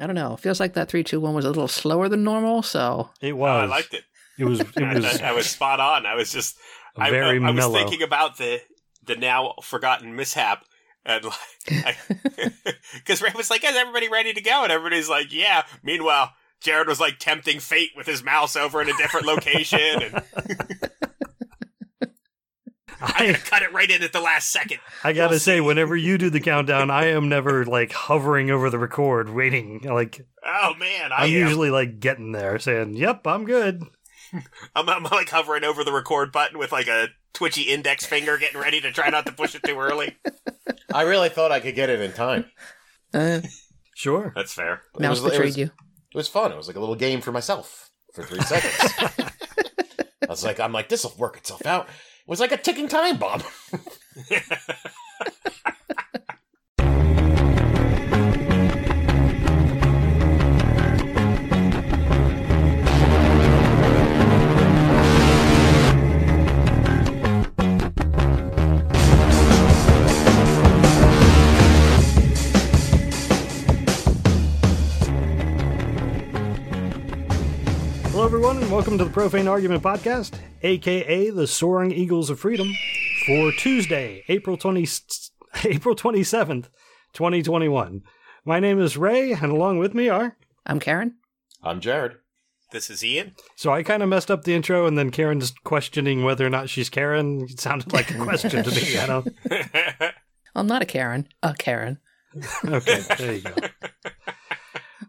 I don't know. It feels like that three, two, one was a little slower than normal. So It Oh, was. I liked it. It was. It I, was I was spot on. I was just I, very I, I was thinking about the the now forgotten mishap. And like, because Ray was like, "Is everybody ready to go?" And everybody's like, "Yeah." Meanwhile, Jared was like tempting fate with his mouse over in a different location, and I I, had to cut it right in at the last second. I gotta We'll say, whenever you do the countdown, I am never like hovering over the record, waiting. Like Oh man, I I'm am. usually like getting there, saying, "Yep, I'm good." I'm, I'm like hovering over the record button with like a twitchy index finger, getting ready to try not to push it too early. I really thought I could get it in time. uh, Sure. That's fair. It mouse was- it betrayed was- you. It was fun. It was like a little game for myself for three seconds. I was like, I'm like, this will work itself out. Was like a ticking time bomb. everyone, and welcome to the Profane Argument Podcast, aka the Soaring Eagles of Freedom, for Tuesday, April twenty April twenty seventh, twenty twenty one. My name is Ray, and along with me are. I'm Karen. I'm Jared. This is Ian. So I kind of messed up the intro, and then Karen's questioning whether or not she's Karen. It sounded like a question to me. I don't. I'm not a Karen. A Karen. Okay, there you go.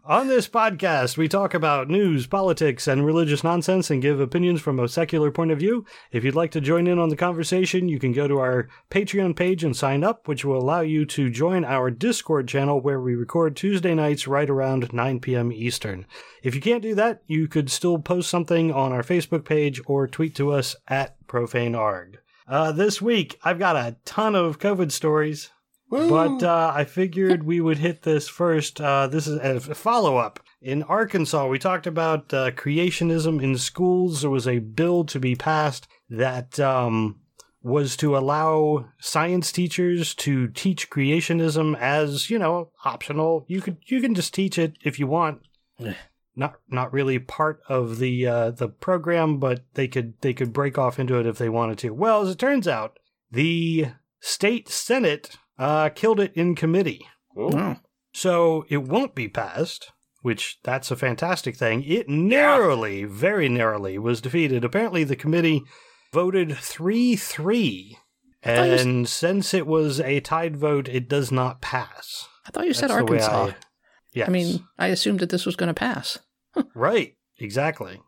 On this podcast, we talk about news, politics, and religious nonsense and give opinions from a secular point of view. If you'd like to join in on the conversation, you can go to our Patreon page and sign up, which will allow you to join our Discord channel where we record Tuesday nights right around 9 p.m. Eastern. If you can't do that, you could still post something on our Facebook page or tweet to us at ProfaneArg. Uh, this week, I've got a ton of COVID stories. But uh, I figured we would hit this first. Uh, this is a follow up. In Arkansas, we talked about uh, creationism in schools. There was a bill to be passed that um, was to allow science teachers to teach creationism as you know optional. You could you can just teach it if you want. Eh. Not not really part of the uh, the program, but they could they could break off into it if they wanted to. Well, as it turns out, the state senate uh, killed it in committee. Ooh. Oh. So it won't be passed, which that's a fantastic thing. It narrowly, very narrowly, was defeated. Apparently, the committee voted 3 3. thought you s- And since it was a tied vote, it does not pass. I thought you said That's the way Arkansas. I- Yes. I mean, I assumed that this was going to pass. right, exactly.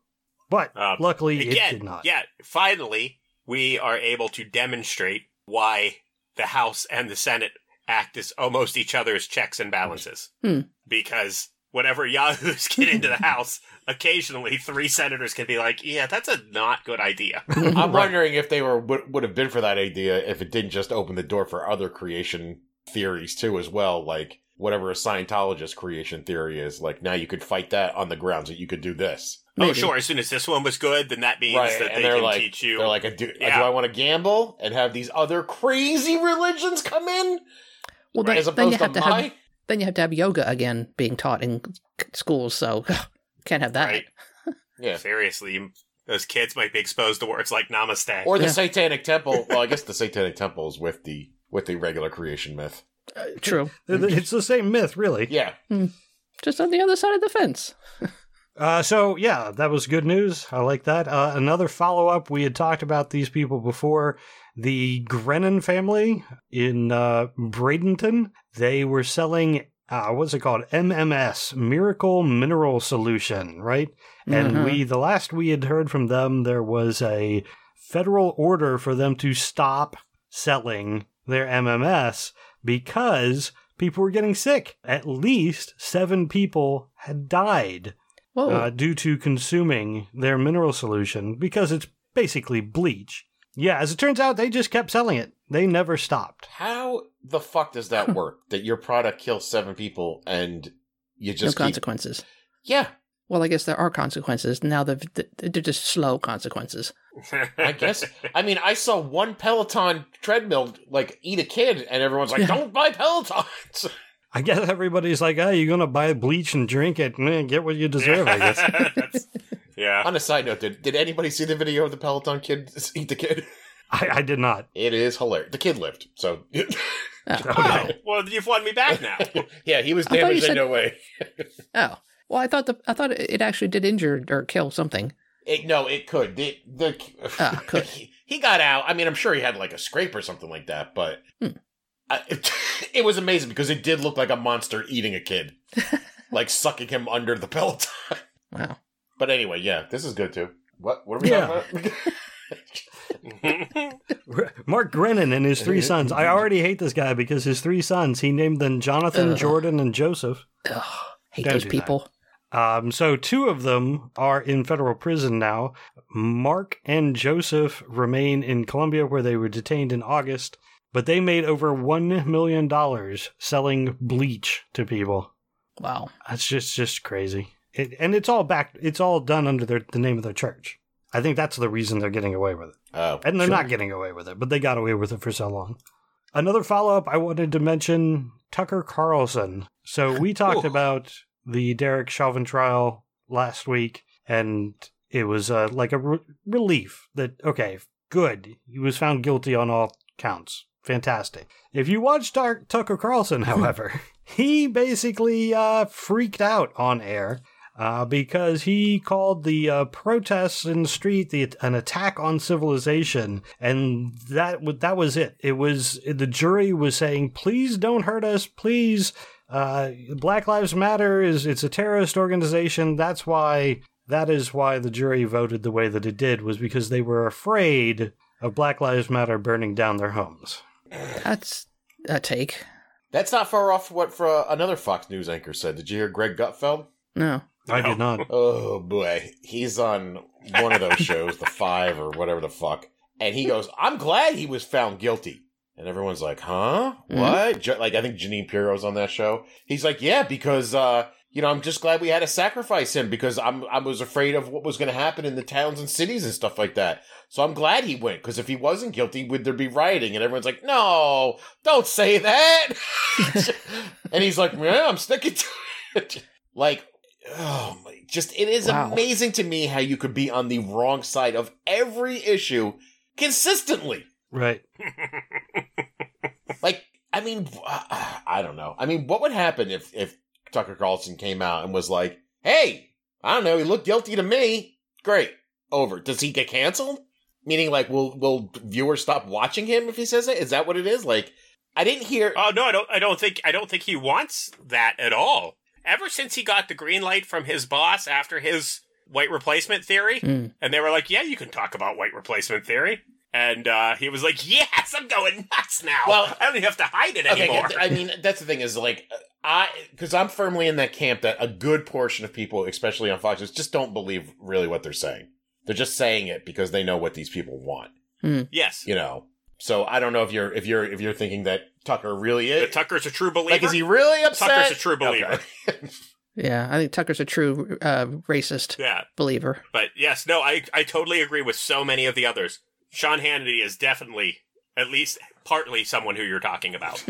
But Um, luckily, it did not. yeah. Finally, we are able to demonstrate why the House and the Senate act as almost each other's checks and balances. Hmm. Because whenever yahoos get into the House, occasionally three senators can be like, "Yeah, that's a not good idea." I'm wondering if they were would, would have been for that idea if it didn't just open the door for other creation theories too as well, like whatever a Scientologist creation theory is. Like now you could fight that on the grounds that you could do this. Oh, sure. As soon as this one was good, then that means right, that and they they're can like, teach you. they're like, do, do Yeah. I want to gamble and have these other crazy religions come in Well, then, as then you have to to my? have then you have to have yoga again being taught in schools. So can't have that. Right. Yeah. Seriously, those kids might be exposed to words like "namaste." Or the Yeah. Satanic Temple. Well, I guess the Satanic Temple is with the with the regular creation myth. Uh, true. It's the same myth, really. Yeah. Just on the other side of the fence. Uh, so yeah, that was good news. I like that. Uh, another follow up. We had talked about these people before. The Grenon family in uh, Bradenton. They were selling. Uh, what's it called? MMS, Miracle Mineral Solution, right? And Mhm. we, the last we had heard from them, there was a federal order for them to stop selling their MMS because people were getting sick. At least seven people had died. Uh, due to consuming their mineral solution because it's basically bleach. Yeah, as it turns out, they just kept selling it. They never stopped. How the fuck does that work? that your product kills seven people and you no just keep... consequences. Yeah, Well, I guess there are consequences. Now they've, they're just slow consequences. I guess. I mean, I saw one Peloton treadmill like eat a kid, and everyone's like, Yeah. "Don't buy Pelotons." I guess everybody's like, "Oh, you're gonna buy bleach and drink it, man, get what you deserve." I guess. Yeah. On a side note, did, did anybody see the video of the Peloton kid eat the kid? I, I did not. It is hilarious. The kid lived, so Oh, Oh, well, you've won me back now. yeah, he was I thought damaged in no way. oh. Well, I thought the I thought it actually did injure or kill something. It, no, it could. The, the Ah, could. He, he got out. I mean, I'm sure he had like a scrape or something like that, but Hmm. I, it, it was amazing because it did look like a monster eating a kid, like sucking him under the Peloton. Wow. But anyway, yeah, this is good too. What? What are we Yeah. talking about? Mark Grenon and his three sons. I already hate this guy because his three sons, he named them Jonathan, Ugh. Jordan, and Joseph. Ugh, hate Don't those people. Um, so two of them are in federal prison now. Mark and Joseph remain in Colombia where they were detained in August, but they made over one million dollars selling bleach to people. Wow. That's just just crazy. It, and it's all back. It's all done under their, the name of their church. I think that's the reason they're getting away with it. Oh, And they're sure. not getting away with it, but they got away with it for so long. Another follow up, I wanted to mention Tucker Carlson. So we talked about the Derek Chauvin trial last week, and it was uh, like a re- relief that, okay, good. He was found guilty on all counts. Fantastic. If you watch Dark Tucker Carlson, however, he basically uh, freaked out on air uh, because he called the uh, protests in the street the, an attack on civilization, and that w- that was it. It was the jury was saying, "Please don't hurt us, please." Uh, Black Lives Matter is it's a terrorist organization. That's why that is why the jury voted the way that it did was because they were afraid of Black Lives Matter burning down their homes. That's a take. That's not far off what for uh, another Fox News anchor said. Did you hear Greg Gutfeld? No. I did not. Oh boy, he's on one of those shows, the Five or whatever the fuck, and he goes, "I'm glad he was found guilty." And everyone's like, "Huh? Mhm. What?" Ju- like I think Jeanine Pirro's on that show. He's like, "Yeah, because uh, you know, I'm just glad we had to sacrifice him because I'm I was afraid of what was going to happen in the towns and cities and stuff like that. So I'm glad he went because if he wasn't guilty, would there be rioting?" And everyone's like, "No, don't say that." and he's like, "Yeah, I'm sticking to it." like, oh my, just it is Wow. amazing to me how you could be on the wrong side of every issue consistently. Right. Like, I mean, uh, I don't know. I mean, what would happen if if Tucker Carlson came out and was like, "Hey, I don't know, he looked guilty to me. Great, over." Does he get canceled? Meaning, like, will will viewers stop watching him if he says it? Is that what it is? Like, I didn't hear. Oh no, I don't. I don't think. I don't think he wants that at all. Ever since he got the green light from his boss after his white replacement theory, Mm. and they were like, "Yeah, you can talk about white replacement theory," and uh, he was like, "Yes, I'm going nuts now. Well- I don't even have to hide it Okay, anymore." I mean, that's the thing is like I because I'm firmly in that camp that a good portion of people, especially on Fox, News, just don't believe really what they're saying. They're just saying it because they know what these people want. yes, You know. So I don't know if you're if you're if you're thinking that Tucker really is that Tucker's a true believer. like is he really upset? Tucker's a true believer. Okay. Yeah, I think Tucker's a true uh, racist yeah, believer. but yes, no, I I totally agree with so many of the others. Sean Hannity is definitely at least partly someone who you're talking about.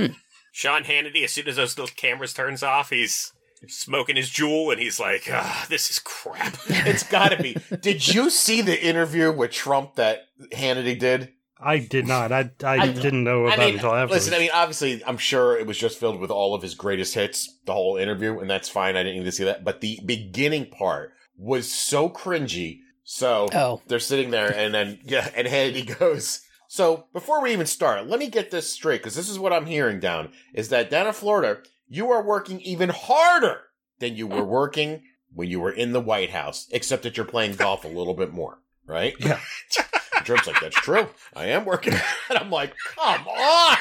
Sean Hannity, as soon as those little cameras turns off, he's smoking his Juul and he's like, ah, "This is crap." it's got to be. Did you see the interview with Trump that Hannity did? I did not. I I, I- didn't know I about it mean, until afterwards. listen. I mean, obviously, I'm sure it was just filled with all of his greatest hits, the whole interview, and that's fine. I didn't need to see that, but the beginning part was so cringy. So Oh, they're sitting there, and then yeah, and Hannity goes. So before we even start, let me get this straight because this is what I'm hearing down is that down in Florida, you are working even harder than you were working when you were in the White House, except that you're playing golf a little bit more, right? Yeah. Trump's like, that's true. I am working. And I'm like, come on,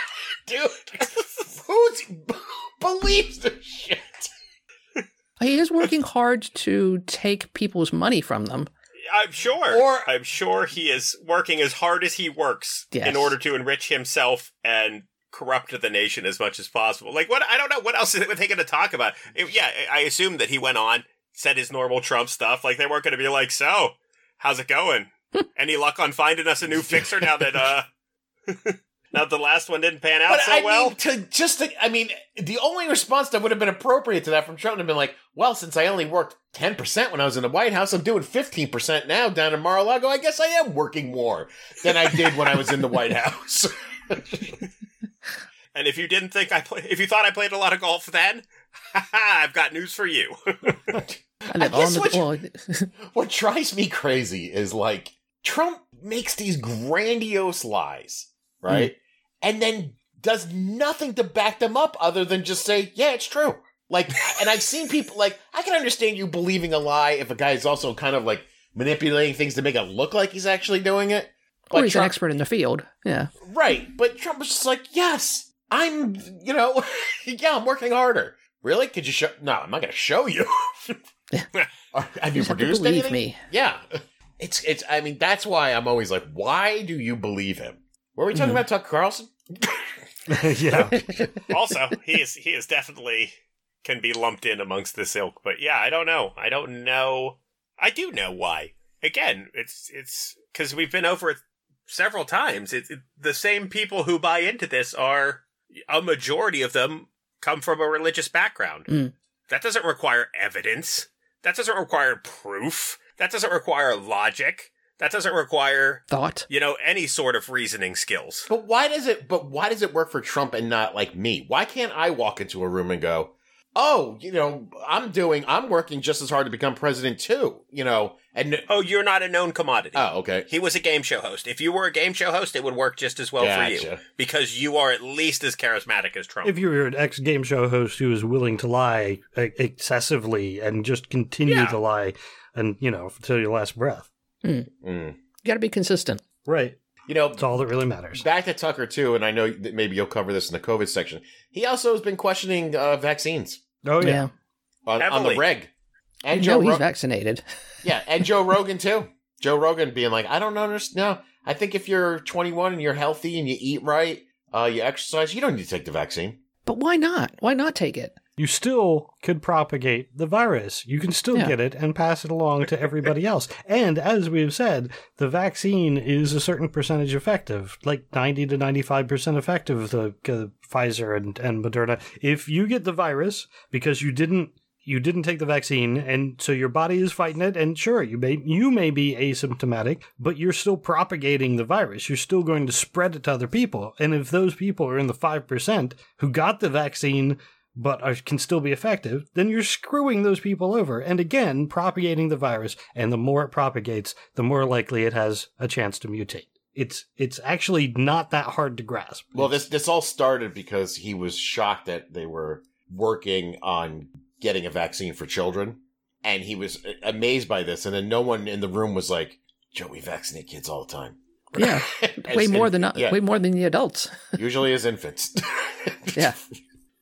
dude. Who's believes this shit? he is working hard to take people's money from them. I'm sure. Or- I'm sure he is working as hard as he works Yes. in order to enrich himself and corrupt the nation as much as possible. Like what? I don't know what else they going to talk about. It- yeah, I assume that he went on, said his normal Trump stuff. Like they weren't going to be like, "So, how's it going? Any luck on finding us a new fixer now that uh Now the last one didn't pan out But so I well. mean, to just to, I mean, the only response that would have been appropriate to that from Trump would have been like, "Well, since I only worked ten percent when I was in the White House, I'm doing fifteen percent now down in Mar-a-Lago. I guess I am working more than I did when I was in the White House." and if you didn't think I play, if you thought I played a lot of golf then, I've got news for you. I I guess what you- what drives me crazy is like Trump makes these grandiose lies, right? And then does nothing to back them up other than just say, yeah, it's true. Like, and I've seen people like, I can understand you believing a lie if a guy is also kind of like manipulating things to make it look like he's actually doing it. or But he's an expert in the field. Yeah. Right. But Trump was just like, yes, I'm, you know, yeah, I'm working harder. Really? Could you show? No, I'm not going to show you. Have you You just have anything? me. Yeah. It's, it's, I mean, that's why I'm always like, why do you believe him? Were we talking Mhm. about Tucker Carlson? yeah. also, he is he is definitely can be lumped in amongst this ilk. But yeah, I don't know. I don't know. I do know why. Again, it's it's because we've been over it several times. It's it, the same people who buy into this are a majority of them come from a religious background. Mm. That doesn't require evidence. That doesn't require proof. That doesn't require logic. That doesn't require Thought. you know any sort of reasoning skills. But why does it, but why does it work for Trump and not like me? Why can't I walk into a room and go, oh, you know, I'm doing, I'm working just as hard to become president too, you know, and, Oh, you're not a known commodity. oh, okay. He was a game show host. If you were a game show host, it would work just as well for you because you are at least as charismatic as Trump. If you're an ex game show host who is willing to lie uh, excessively and just continue Yeah. to lie and, you know, until your last breath. Mm. You got to be consistent. Right. You know, That's all that really matters. back to Tucker too, and I know that maybe you'll cover this in the COVID section. He also has been questioning uh, vaccines Oh, Yeah. yeah. on, on the reg. And You Joe, know he's Ro- vaccinated. yeah, and Joe Rogan too. Joe Rogan being like, I don't understand. No, I think if you're 21 and you're healthy and you eat right, uh, you exercise, you don't need to take the vaccine. But why not? Why not take it? You still could propagate the virus. You can still Yeah. get it and pass it along to everybody else. And as we've said, the vaccine is a certain percentage effective, like 90 to 95% effective, the uh, Pfizer and, and Moderna. If you get the virus because you didn't you didn't take the vaccine and so your body is fighting it and sure you may you may be asymptomatic but you're still propagating the virus you're still going to spread it to other people and if those people are in the 5% who got the vaccine but are, can still be effective then you're screwing those people over and again propagating the virus and the more it propagates the more likely it has a chance to mutate it's it's actually not that hard to grasp Well, this this all started because he was shocked that they were working on getting a vaccine for children, and he was uh, amazed by this. And then no one in the room was like, "Joe, we vaccinate kids all the time." Yeah. Way more in- than yeah, way more than the adults. usually as infants. Yeah.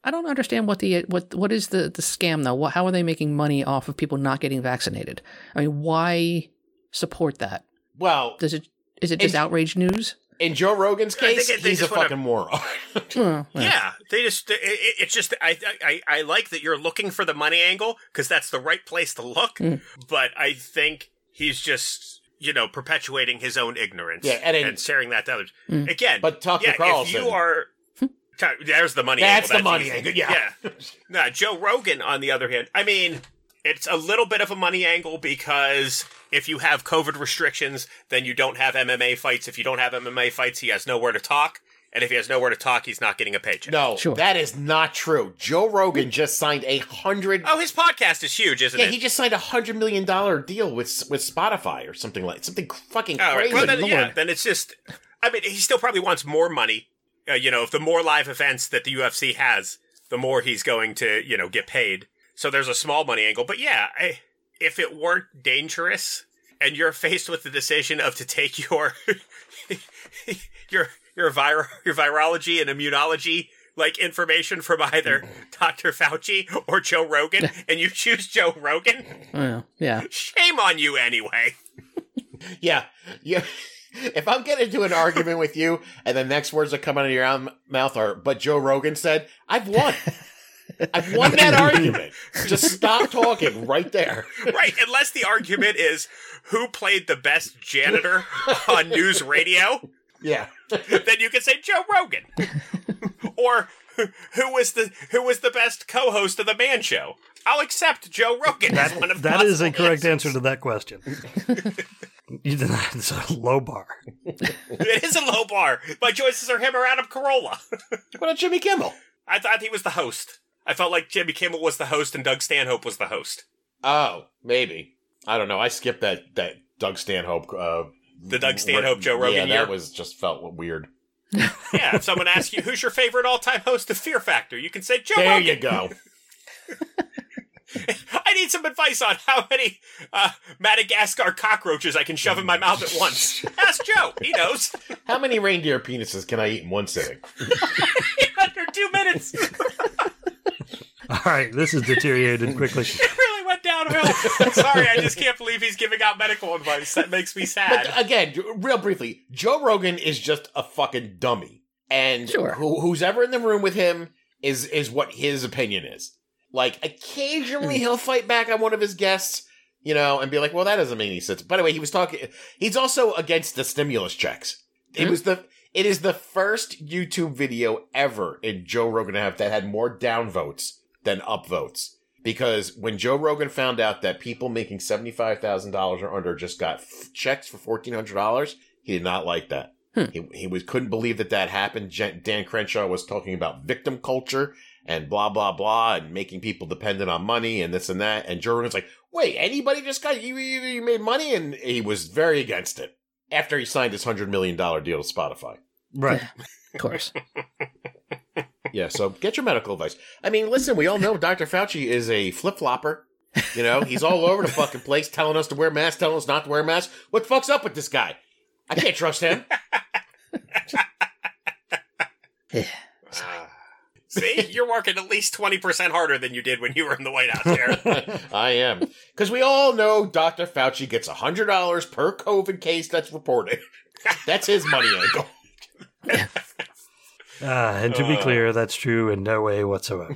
I don't understand what the what what is the the scam though? What, how are they making money off of people not getting vaccinated? I mean, why support that? Well, Does it is it just It's- outrage news? in Joe Rogan's I think case, it- they he's a just wanna- fucking moron. Oh, well, Yeah, they just it, it- it's just I, I I like that you're looking for the money angle because that's the right place to look. Mm. But I think he's just you know perpetuating his own ignorance Yeah, and in- sharing that to others. Mm. Again, But Tucker yeah, Carlson- if you are. There's the money That's angle. the money easy. angle, yeah. yeah. Nah, Joe Rogan, on the other hand, I mean, it's a little bit of a money angle because if you have COVID restrictions, then you don't have MMA fights. If you don't have MMA fights, he has nowhere to talk. And if he has nowhere to talk, he's not getting a paycheck. no, Sure. that is not true. Joe Rogan just signed a hundred. Oh, his podcast is huge, isn't yeah, it? Yeah, he just signed a hundred million dollar deal with with Spotify or something like something fucking All right. crazy. Well, then, yeah, then it's just. I mean, he still probably wants more money. Uh, you know, if the more live events that the UFC has, the more he's going to, you know, get paid. So there's a small money angle. But yeah, I, if it weren't dangerous and you're faced with the decision of to take your your your vir- your virology and immunology like information from either Dr. Fauci or Joe Rogan, and you choose Joe Rogan, well, yeah. shame on you anyway. Yeah, yeah. If I'm getting into an argument with you, and the next words that come out of your mouth are, "But Joe Rogan said," I've won. I've won that argument. Just stop talking right there. right, unless the argument is who played the best janitor on news radio, Yeah. then you can say Joe Rogan. or who was the who was the best co-host of the Man Show? I'll accept Joe Rogan as one of That is a correct answers. answer to that question. you did not. It's a low bar. It is a low bar. My choices are him or Adam Carolla. What about Jimmy Kimmel? I thought he was the host. I felt like Jimmy Kimmel was the host and Doug Stanhope was the host. Oh, maybe. I don't know. I skipped that that Doug Stanhope. Uh, The Doug Stanhope, Joe Rogan Yeah, year? that was just felt weird. Yeah, if someone asks you who's your favorite all-time host of Fear Factor, you can say Joe There Rogan. you go. I need some advice on how many uh, Madagascar cockroaches I can shove in my mouth at once. Ask Joe. He knows. How many reindeer penises can I eat in one sitting? Under two minutes. All right, this is deteriorated quickly. It really went downhill. Sorry, I just can't believe he's giving out medical advice. That makes me But sad. again, real briefly, Joe Rogan is just a fucking dummy, and Sure. who, who's ever in the room with him is is what his opinion is. Like occasionally he'll fight back on one of his guests, you know, and be like, "Well, that doesn't make any sense." By the way, he was talking. He's also against the stimulus checks. It Hmm? was the. It is the first YouTube video ever in Joe Rogan to have that had more downvotes than upvotes. Because when Joe Rogan found out that people making seventy five thousand dollars or under just got f- checks for fourteen hundred dollars, he did not like that. Hmm. He he was couldn't believe that that happened. Jen, Dan Crenshaw was talking about victim culture and blah blah blah, and making people dependent on money and this and that. And Joe Rogan's like, "Wait, anybody just got you? You, you made money?" And he was very against it after he signed his hundred million dollar deal to Spotify. Right. Of course. Yeah, so get your medical advice. I mean, listen, we all know Dr. Fauci is a flip flopper. You know, he's all over the fucking place telling us to wear masks, telling us not to wear masks. What the fuck's up with this guy? I can't trust him. Ah. See, you're working at least 20% harder than you did when you were in the White House, Jared. I am. Because we all know Dr. Fauci gets $100 per COVID case that's reported. That's his money angle. Uh, and to be Uh. clear, that's true in no way whatsoever.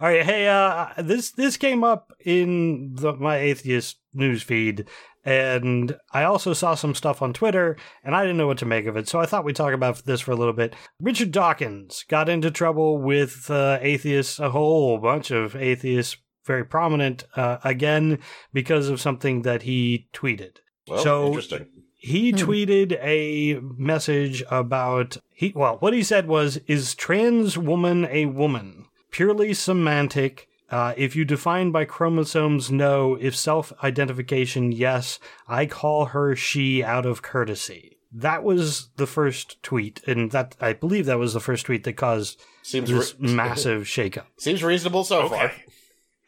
All right, hey, uh, this this came up in the, my atheist news feed, and I also saw some stuff on Twitter, and I didn't know what to make of it, so I thought we'd talk about this for a little bit. Richard Dawkins got into trouble with uh, atheists, a whole bunch of atheists, very prominent, uh, again because of something that he tweeted Well, So- interesting. he Hmm. tweeted a message about he well what he said was is trans woman a woman purely semantic uh, if you define by chromosomes no if self-identification yes i call her she out of courtesy that was the first tweet and that i believe that was the first tweet that caused Seems this re- massive shakeup Seems reasonable so far.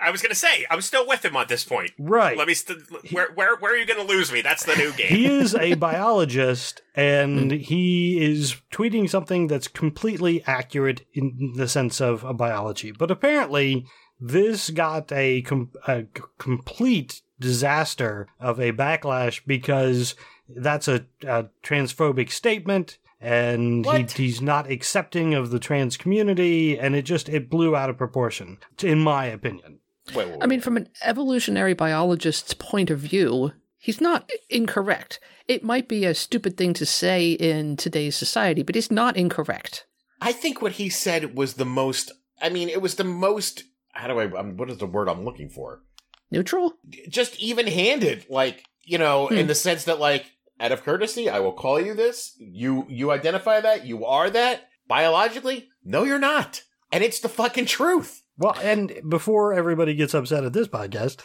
I was going to say, I'm still with him on this point. right Let me. St- where, where, where are you going to lose me? That's the new game. he is a biologist and he is tweeting something that's completely accurate in the sense of a biology. But apparently, this got a, com- a c- complete disaster of a backlash because that's a, a transphobic statement and he, he's not accepting of the trans community and it just it blew out of proportion in my opinion Wait, wait, I mean, from an evolutionary biologist's point of view, he's not incorrect. It might be a stupid thing to say in today's society, but it's not incorrect. I think what he said was the most. I mean, it was the most. How do I? Um, what is the word I'm looking for? Neutral? Just even-handed, like you know, Hmm. in the sense that, like, out of courtesy, I will call you this. You you identify that. You are that biologically. No, you're not, and it's the fucking truth. well and before everybody gets upset at this podcast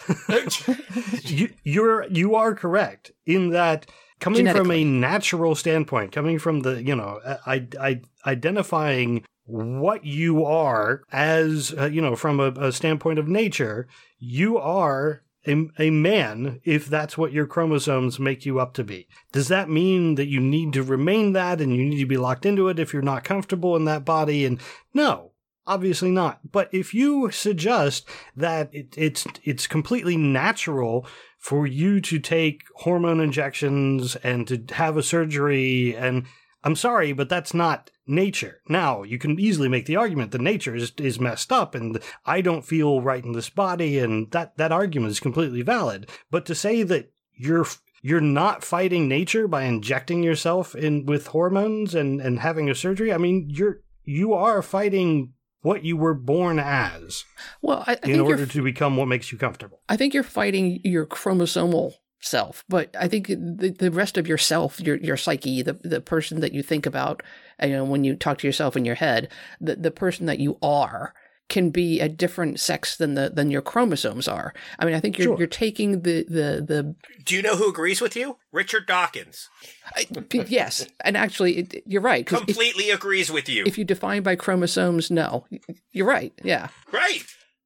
you, you're you are correct in that coming from a natural standpoint, coming from the you know, I, I identifying what you are as uh, you know from a, a standpoint of nature, you are. A, a man, if that's what your chromosomes make you up to be. Does that mean that you need to remain that and you need to be locked into it if you're not comfortable in that body? And no, obviously not. But if you suggest that it, it's it's completely natural for you to take hormone injections and to have a surgery and I'm sorry, but that's not nature. Now, you can easily make the argument that nature is, is messed up and I don't feel right in this body and that, that argument is completely valid. But to say that your you're not fighting nature by injecting yourself in with hormones and and having a surgery. I mean, you're you are fighting what you were born as Well, I, I in order to become what makes you comfortable. I think you're fighting your chromosomal self, but I think the, the rest of yourself, your your psyche, the the person that you think about, you know, when you talk to yourself in your head, the the person that you are can be a different sex than the than your chromosomes are. I mean, I think you're Sure. you're taking the the the Do you know who agrees with you? Richard Dawkins I, yes, and actually, it, you're right because if, completely agrees with you. if you define by chromosomes, no, you're right. Yeah, right.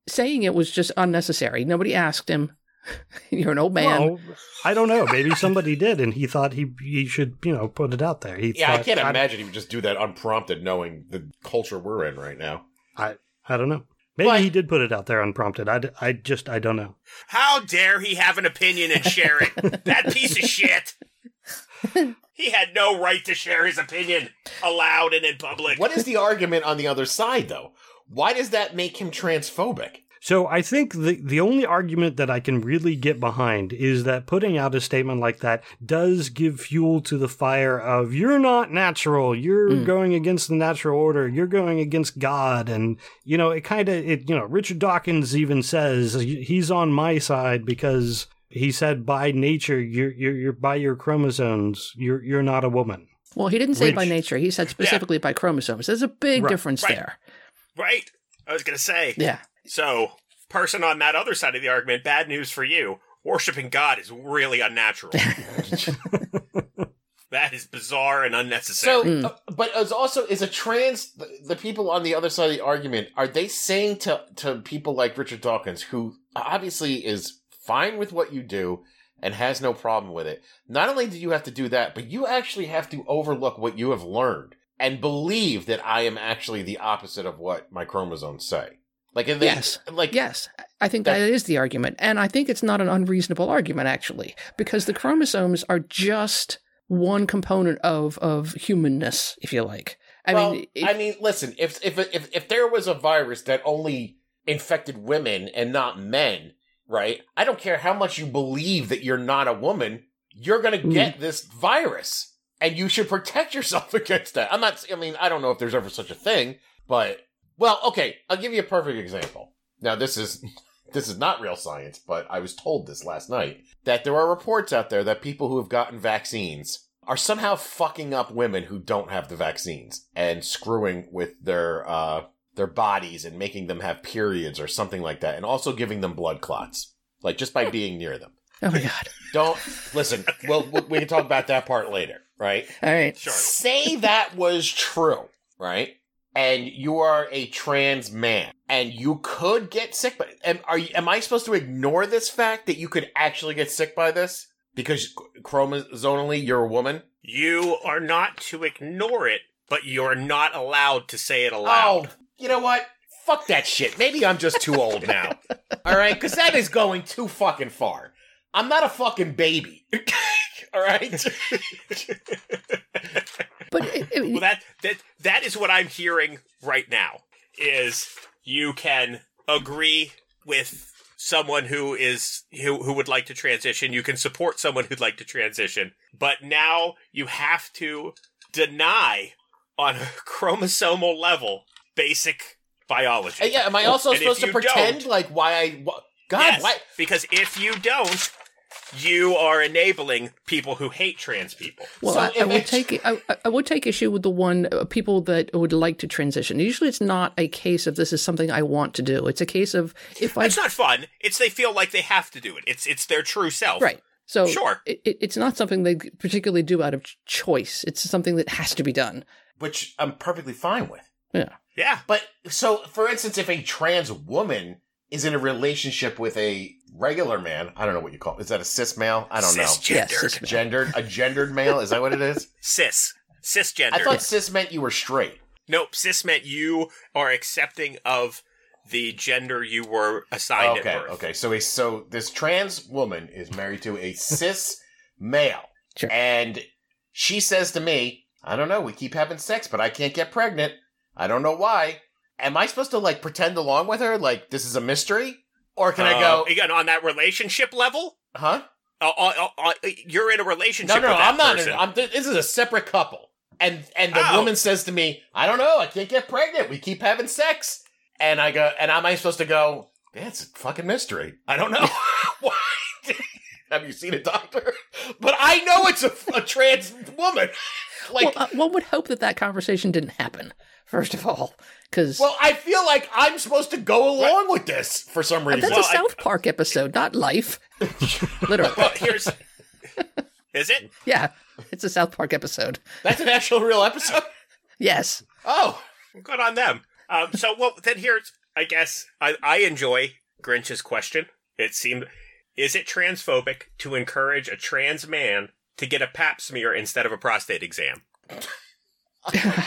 saying it was just unnecessary. Nobody asked him. you're an old man. Well, I don't know. Maybe somebody did, and he thought he he should you know put it out there. He Yeah, I can't imagine he would just do that unprompted, knowing the culture we're in right now. I I don't know. Maybe But- he did put it out there unprompted. I, I just I don't know. How dare he have an opinion and share it? that piece of shit. He had no right to share his opinion aloud and in public. What is the argument on the other side, though? Why does that make him transphobic? So I think the the only argument that I can really get behind is that putting out a statement like that does give fuel to the fire of you're not natural, you're Mm. going against the natural order, you're going against God, and you know it kind of it you know Richard Dawkins even says he's on my side because he said by nature you're you're, you're by your chromosomes you're you're not a woman. Well, he didn't say by nature. He said specifically by chromosomes. There's a big Right, difference right. there. Right. I was going to say. Yeah. So, person on that other side of the argument, bad news for you. Worshipping God is really unnatural. that is bizarre and unnecessary. So, Mm. uh, but it's also is a trans the, the people on the other side of the argument are they saying to to people like Richard Dawkins, who obviously is fine with what you do and has no problem with it. Not only do you have to do that, but you actually have to overlook what you have learned and believe that I am actually the opposite of what my chromosomes say. Like, they, Yes. like Yes, I think that is the argument. And I think it's not an unreasonable argument, actually, because the chromosomes are just one component of, of humanness, if you like. I well, mean, if- I mean, listen, if if if if there was a virus that only infected women and not men, right? I don't care how much you believe that you're not a woman, you're going to Mm. get this virus, and you should protect yourself against that. I'm not. I mean, I don't know if there's ever such a thing, but well, okay. I'll give you a perfect example. Now, this is this is not real science, but I was told this last night that there are reports out there that people who have gotten vaccines are somehow fucking up women who don't have the vaccines and screwing with their uh their bodies and making them have periods or something like that and also giving them blood clots like just by being near them oh my God. don't listen well we- we can talk about that part later right All right. Sure. say that was true right and you are a trans man and you could get sick but am, are you, am i supposed to ignore this fact that you could actually get sick by this because chromosomally you're a woman You are not to ignore it, but you're not allowed to say it aloud. Oh, you know what? Fuck that shit. Maybe I'm just too old now. All right, because that is going too fucking far. I'm not a fucking baby. All right. But it, it- well, that that that is what I'm hearing right now. Is you can agree with someone who is who who would like to transition. You can support someone who'd like to transition, but now you have to deny on a chromosomal level basic biology. Uh, yeah. Am I also And supposed to pretend like why I? Wh- God, Yes, why? Because if you don't, you are enabling people who hate trans people. well, So I, I would take I, I would take issue with the one uh, people that would like to transition. Usually, it's not a case of this is something I want to do. It's a case of if I It's not fun. It's they feel like they have to do it. It's it's their true self. right. So Sure. it, it, it's not something they particularly do out of choice. It's something that has to be done. Which I'm perfectly fine with. Yeah. Yeah. But so, for instance, if a trans woman is in a relationship with a regular man, I don't know what you call it. Is that a cis male? I don't know. Yes, Cisgendered. cis- Gendered, a gendered male. Is that what it is? Cis. Cisgender. I thought cis meant you were straight. nope. Cis meant you are accepting of the gender you were assigned Okay, at birth. okay. So a so this trans woman is married to a cis male, Sure. and she says to me, "I don't know. We keep having sex, but I can't get pregnant. I don't know why. Am I supposed to like pretend along with her, like this is a mystery, or can I Uh, go, again on that relationship level? huh? Uh, uh, uh, you're in a relationship. No, no, with that I'm not. In, I'm, this is a separate couple, and and the Oh. woman says to me, "I don't know. I can't get pregnant. We keep having sex." And I go, and am I supposed to go? That's a fucking mystery. I don't know. Why? Have you seen a doctor? But I know it's a, a trans woman. Like, well, uh, one would hope that that conversation didn't happen. First of all, because well, I feel like I'm supposed to go along with this for some reason. that's Well, a I- South Park episode, not life. Literally, well, here's. Is it? yeah, it's a South Park episode. That's an actual real episode. Yes, Oh, Good on them. Um, so, well, then here's, I guess, I, I enjoy Grinch's question. It seemed, is it transphobic to encourage a trans man to get a pap smear instead of a prostate exam?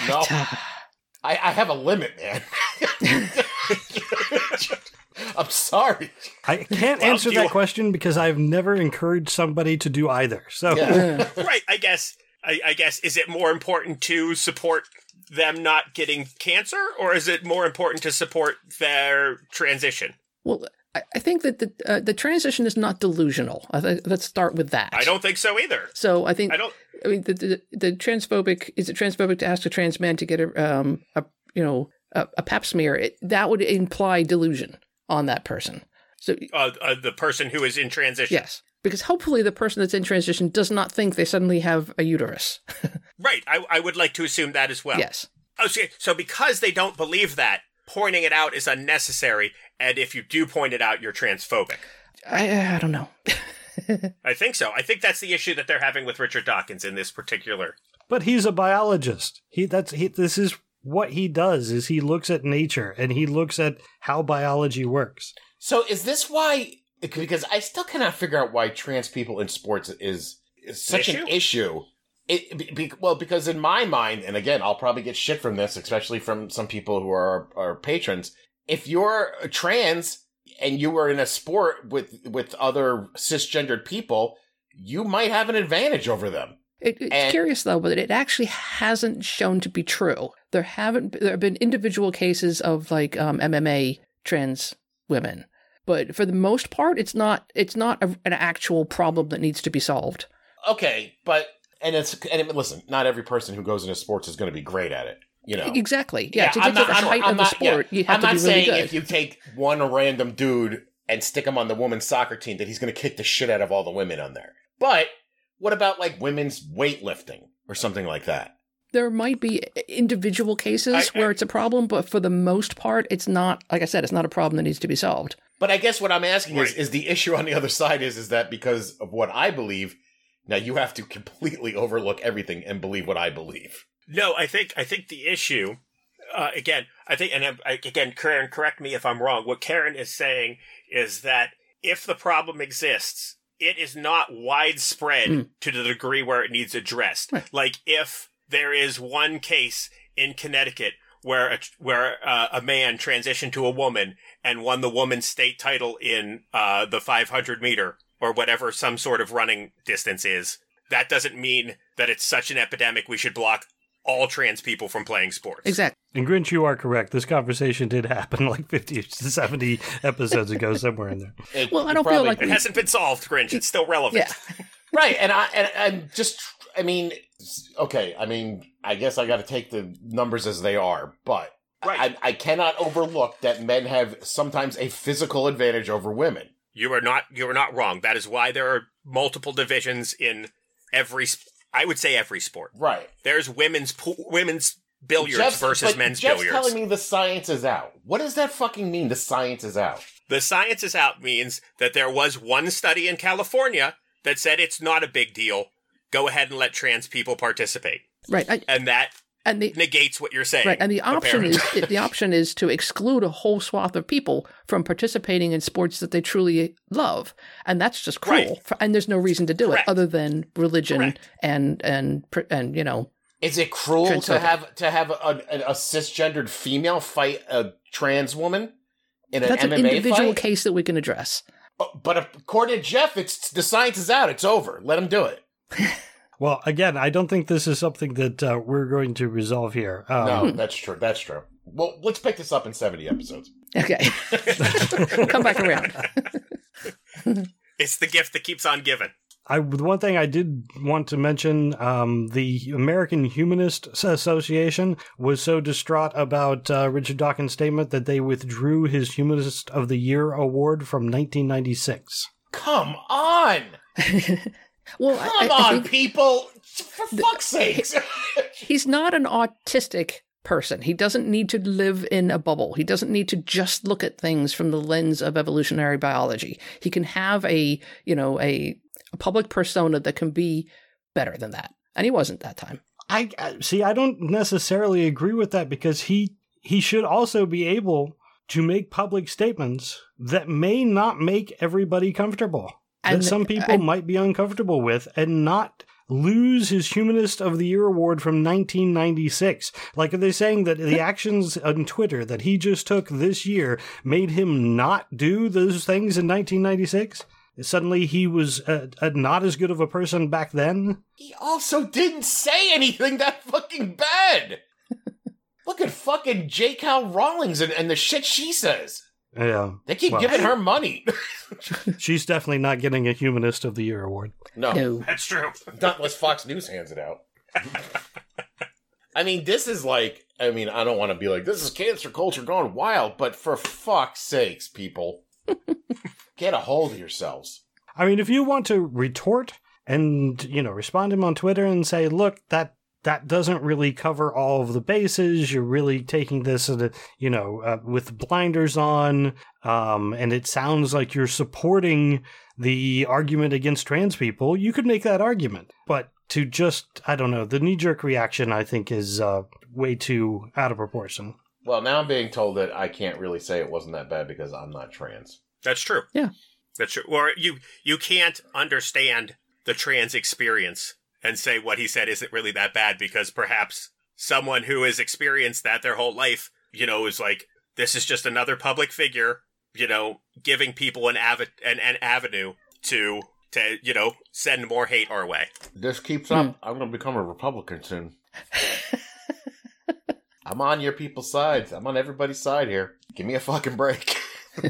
no. I, I have a limit, man. I'm sorry. I can't Well, answer that you- question because I've never encouraged somebody to do either. So Yeah. right. I guess. I, I guess is it more important to support them not getting cancer, or is it more important to support their transition? well, I, I think that the uh, the transition is not delusional. I th- let's start with that. I don't think so either. So I think I don't. I mean, the, the the transphobic is it transphobic to ask a trans man to get a um a you know a, a pap smear? It, that would imply delusion on that person. So Uh, uh, the person who is in transition. yes, because hopefully the person that's in transition does not think they suddenly have a uterus. Right. I, I would like to assume that as well. yes, Oh, see, so because they don't believe that, pointing it out is unnecessary, and if you do point it out, you're transphobic. I I don't know. I think so. I think that's the issue that they're having with Richard Dawkins in this particular. but he's a biologist. He that's he this is what he does is he looks at nature and he looks at how biology works. So is this why? Because I still cannot figure out why trans people in sports is, is such an issue. It be, be- well because in my mind, and again, I'll probably get shit from this, especially from some people who are our patrons. If you're trans and you were in a sport with with other cisgendered people, you might have an advantage over them. It, it's And- curious though, but it actually hasn't shown to be true. There haven't there have been individual cases of like um, MMA trans women, but for the most part, it's not it's not a, an actual problem that needs to be solved. Okay, but and it's and listen, not every person who goes into sports is going to be great at it. You know, Exactly. Yeah. to I'm get to the I'm- height I'm of the not- yeah. sport, you have I'm to not be really saying good. if you take one random dude and stick him on the women's soccer team that he's going to kick the shit out of all the women on there. But what about like women's weightlifting or something like that? there might be individual cases I- I- where it's a problem, but for the most part, it's not. Like I said, it's not a problem that needs to be solved. But I guess what I'm asking is, is the issue on the other side is, is that because of what I believe, now you have to completely overlook everything and believe what I believe. No, I think I think the issue, uh, again, I think, and I, again, Karen, correct me if I'm wrong. What Karen is saying is that if the problem exists, it is not widespread Mm. to the degree where it needs addressed. Right. Like if there is one case in Connecticut where a, where uh, a man transitioned to a woman and won the woman's state title in uh, the 500 meter or whatever some sort of running distance is, that doesn't mean that it's such an epidemic we should block all trans people from playing sports. Exactly. And Grinch, you are correct. This conversation did happen like 50 to 70 episodes ago, somewhere in there. It- Well, I don't feel like It hasn't been solved, Grinch. It's still relevant. Yeah. right and i and i'm just i mean okay i mean i guess i got to take the numbers as they are but Right. I, I cannot overlook that men have sometimes a physical advantage over women You are not you are not wrong. That is why there are multiple divisions in every sp- I would say every sport. right There's women's pool, women's billiards Jeff's- versus but men's Jeff's billiards. telling me the science is out what does that fucking mean the science is out the science is out means that there was one study in California that said it's not a big deal. Go ahead and let trans people participate. Right. I, And that and the negates what you're saying. right. And the option apparently. is the option is to exclude a whole swath of people from participating in sports that they truly love, and that's just cruel. Right. For- And there's no reason to do Correct. it other than religion Correct. and and and you know is it cruel to have to have a, a, a cisgendered female fight a trans woman in an that's MMA an individual fight? case that we can address. Oh, but according to Jeff, it's the science is out. It's over. Let him do it. Well, again, I don't think this is something that uh, we're going to resolve here. Um, No, that's true. That's true. Well, let's pick this up in 70 episodes. Okay, come back around. it's the gift that keeps on giving. I the one thing I did want to mention, um, the American Humanist Association was so distraught about uh, Richard Dawkins' statement that they withdrew his Humanist of the Year award from 1996. Come on! Well, Come I, I on, think people! For fuck's sakes! he's not an autistic person. He doesn't need to live in a bubble. He doesn't need to just look at things from the lens of evolutionary biology. He can have a, you know, a, a public persona that can be better than that. And he wasn't that time. I, I see. I don't necessarily agree with that because he he should also be able to make public statements that may not make everybody comfortable. And- that some people and- might be uncomfortable with, and not lose his Humanist of the Year award from 1996. Like, are they saying that the actions on Twitter that he just took this year made him not do those things in 1996? Suddenly he was uh, uh, not as good of a person back then? he also didn't say anything that fucking bad! Look at fucking J.K. Rowlings and, and the shit she says. Yeah. They keep Well- giving her money. She's definitely not getting a Humanist of the Year award. no, No. That's true. not unless Fox News hands it out. I mean, this is like, I mean, I don't want to be like, this is cancer culture gone wild, but for fuck's sakes, people, get a hold of yourselves. I mean, if you want to retort and, you know, respond to him on Twitter and say, look, that that doesn't really cover all of the bases. You're really taking this, at a, you know, uh, with blinders on, um, and it sounds like you're supporting the argument against trans people. You could make that argument, but to just, I don't know, the knee jerk reaction, I think, is uh, way too out of proportion. Well, now I'm being told that I can't really say it wasn't that bad because I'm not trans. That's true. Yeah. That's true. Or you you can't understand the trans experience and say what he said isn't really that bad because perhaps someone who has experienced that their whole life, you know, is like this is just another public figure, you know, giving people an av- an, an avenue to to you know send more hate our way. This keeps hmm. up. I'm going to become a Republican soon. I'm on your people's side. I'm on everybody's side here. Give me a fucking break.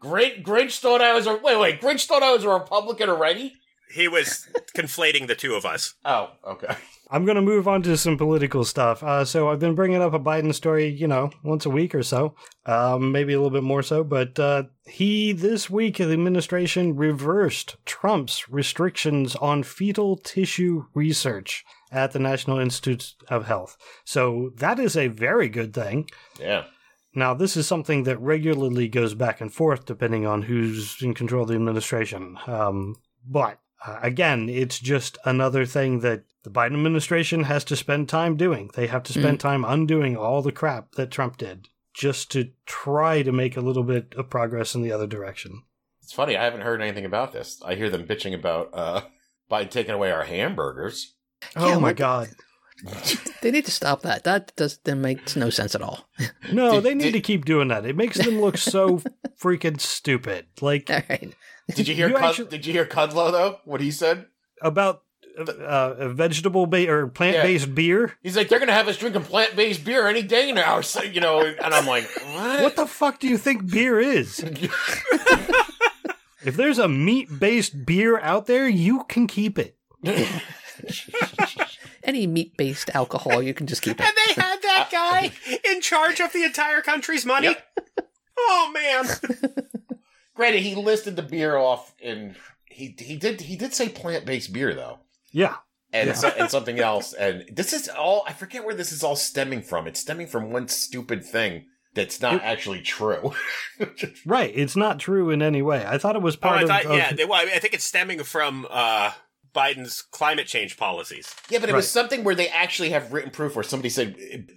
Great Grinch thought I was a wait wait. Grinch thought I was a Republican already. He was conflating the two of us. Oh, okay. I'm going to move on to some political stuff. Uh, so I've been bringing up a Biden story, you know, once a week or so, um, maybe a little bit more so. But uh, he, this week, the administration reversed Trump's restrictions on fetal tissue research at the National Institutes of Health. So that is a very good thing. Yeah. Now, this is something that regularly goes back and forth depending on who's in control of the administration. Um, but uh, again, it's just another thing that the Biden administration has to spend time doing. They have to spend time undoing all the crap that Trump did just to try to make a little bit of progress in the other direction. It's funny. I haven't heard anything about this. I hear them bitching about uh, Biden taking away our hamburgers. Oh Yeah, my God. They need to stop that. That does that makes no sense at all. No, Did- they need did- to keep doing that. It makes them look so freaking stupid. Like All right. Did you hear? You Cud- actually- did you hear Kudlow though? What he said? about uh, a vegetable ba- or plant based beer. He's like, they're gonna have us drinking plant based beer any day now. So, you know, and I'm like, what? What the fuck do you think beer is? If there's a meat based beer out there, you can keep it. Any meat based alcohol, you can just keep it. And they had that guy in charge of the entire country's money. Yep. Oh man. Granted, he listed the beer off, and he he did he did say plant based beer though, Yeah. and Yeah. so, and something else. And this is all I forget where this is all stemming from. It's stemming from one stupid thing that's not It- actually true. Right. It's not true in any way. I thought it was Oh, part I of, thought, of- yeah. They, well, I, mean, I think it's stemming from uh, Biden's climate change policies. yeah, but it Right. was something where they actually have written proof where somebody said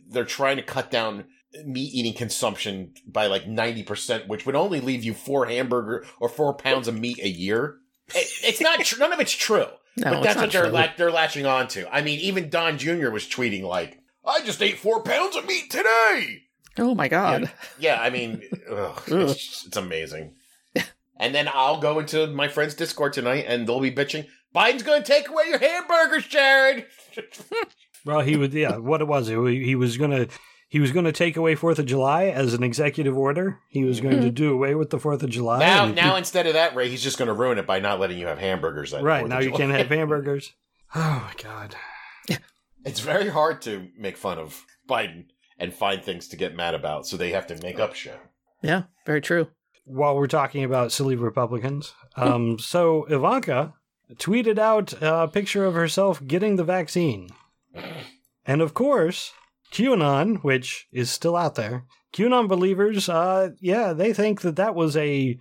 they're trying to cut down meat eating consumption by like ninety percent, which would only leave you four hamburger or four pounds of meat a year. It, it's not tr- none of it's true. No, but that's what they're la- they're latching on to. I mean, even Don Jr. was tweeting like, "I just ate four pounds of meat today." Oh my god. Yeah, I mean, ugh, it's, it's amazing. and then I'll go into my friend's Discord tonight, and they'll be bitching. Biden's going to take away your hamburgers, Jared. well, he would, yeah, what it was, he, he was going to, he was going to take away Fourth of July as an executive order. He was going to do away with the Fourth of July. Now, and now instead of that, Ray, he's just going to ruin it by not letting you have hamburgers. That right now of you July. can't have hamburgers. Oh my god! It's very hard to make fun of Biden and find things to get mad about, so they have to make up shit. Yeah, very true. While we're talking about silly Republicans, um, so Ivanka tweeted out a picture of herself getting the vaccine, and of course, QAnon, which is still out there, QAnon believers, uh, yeah, they think that that was a,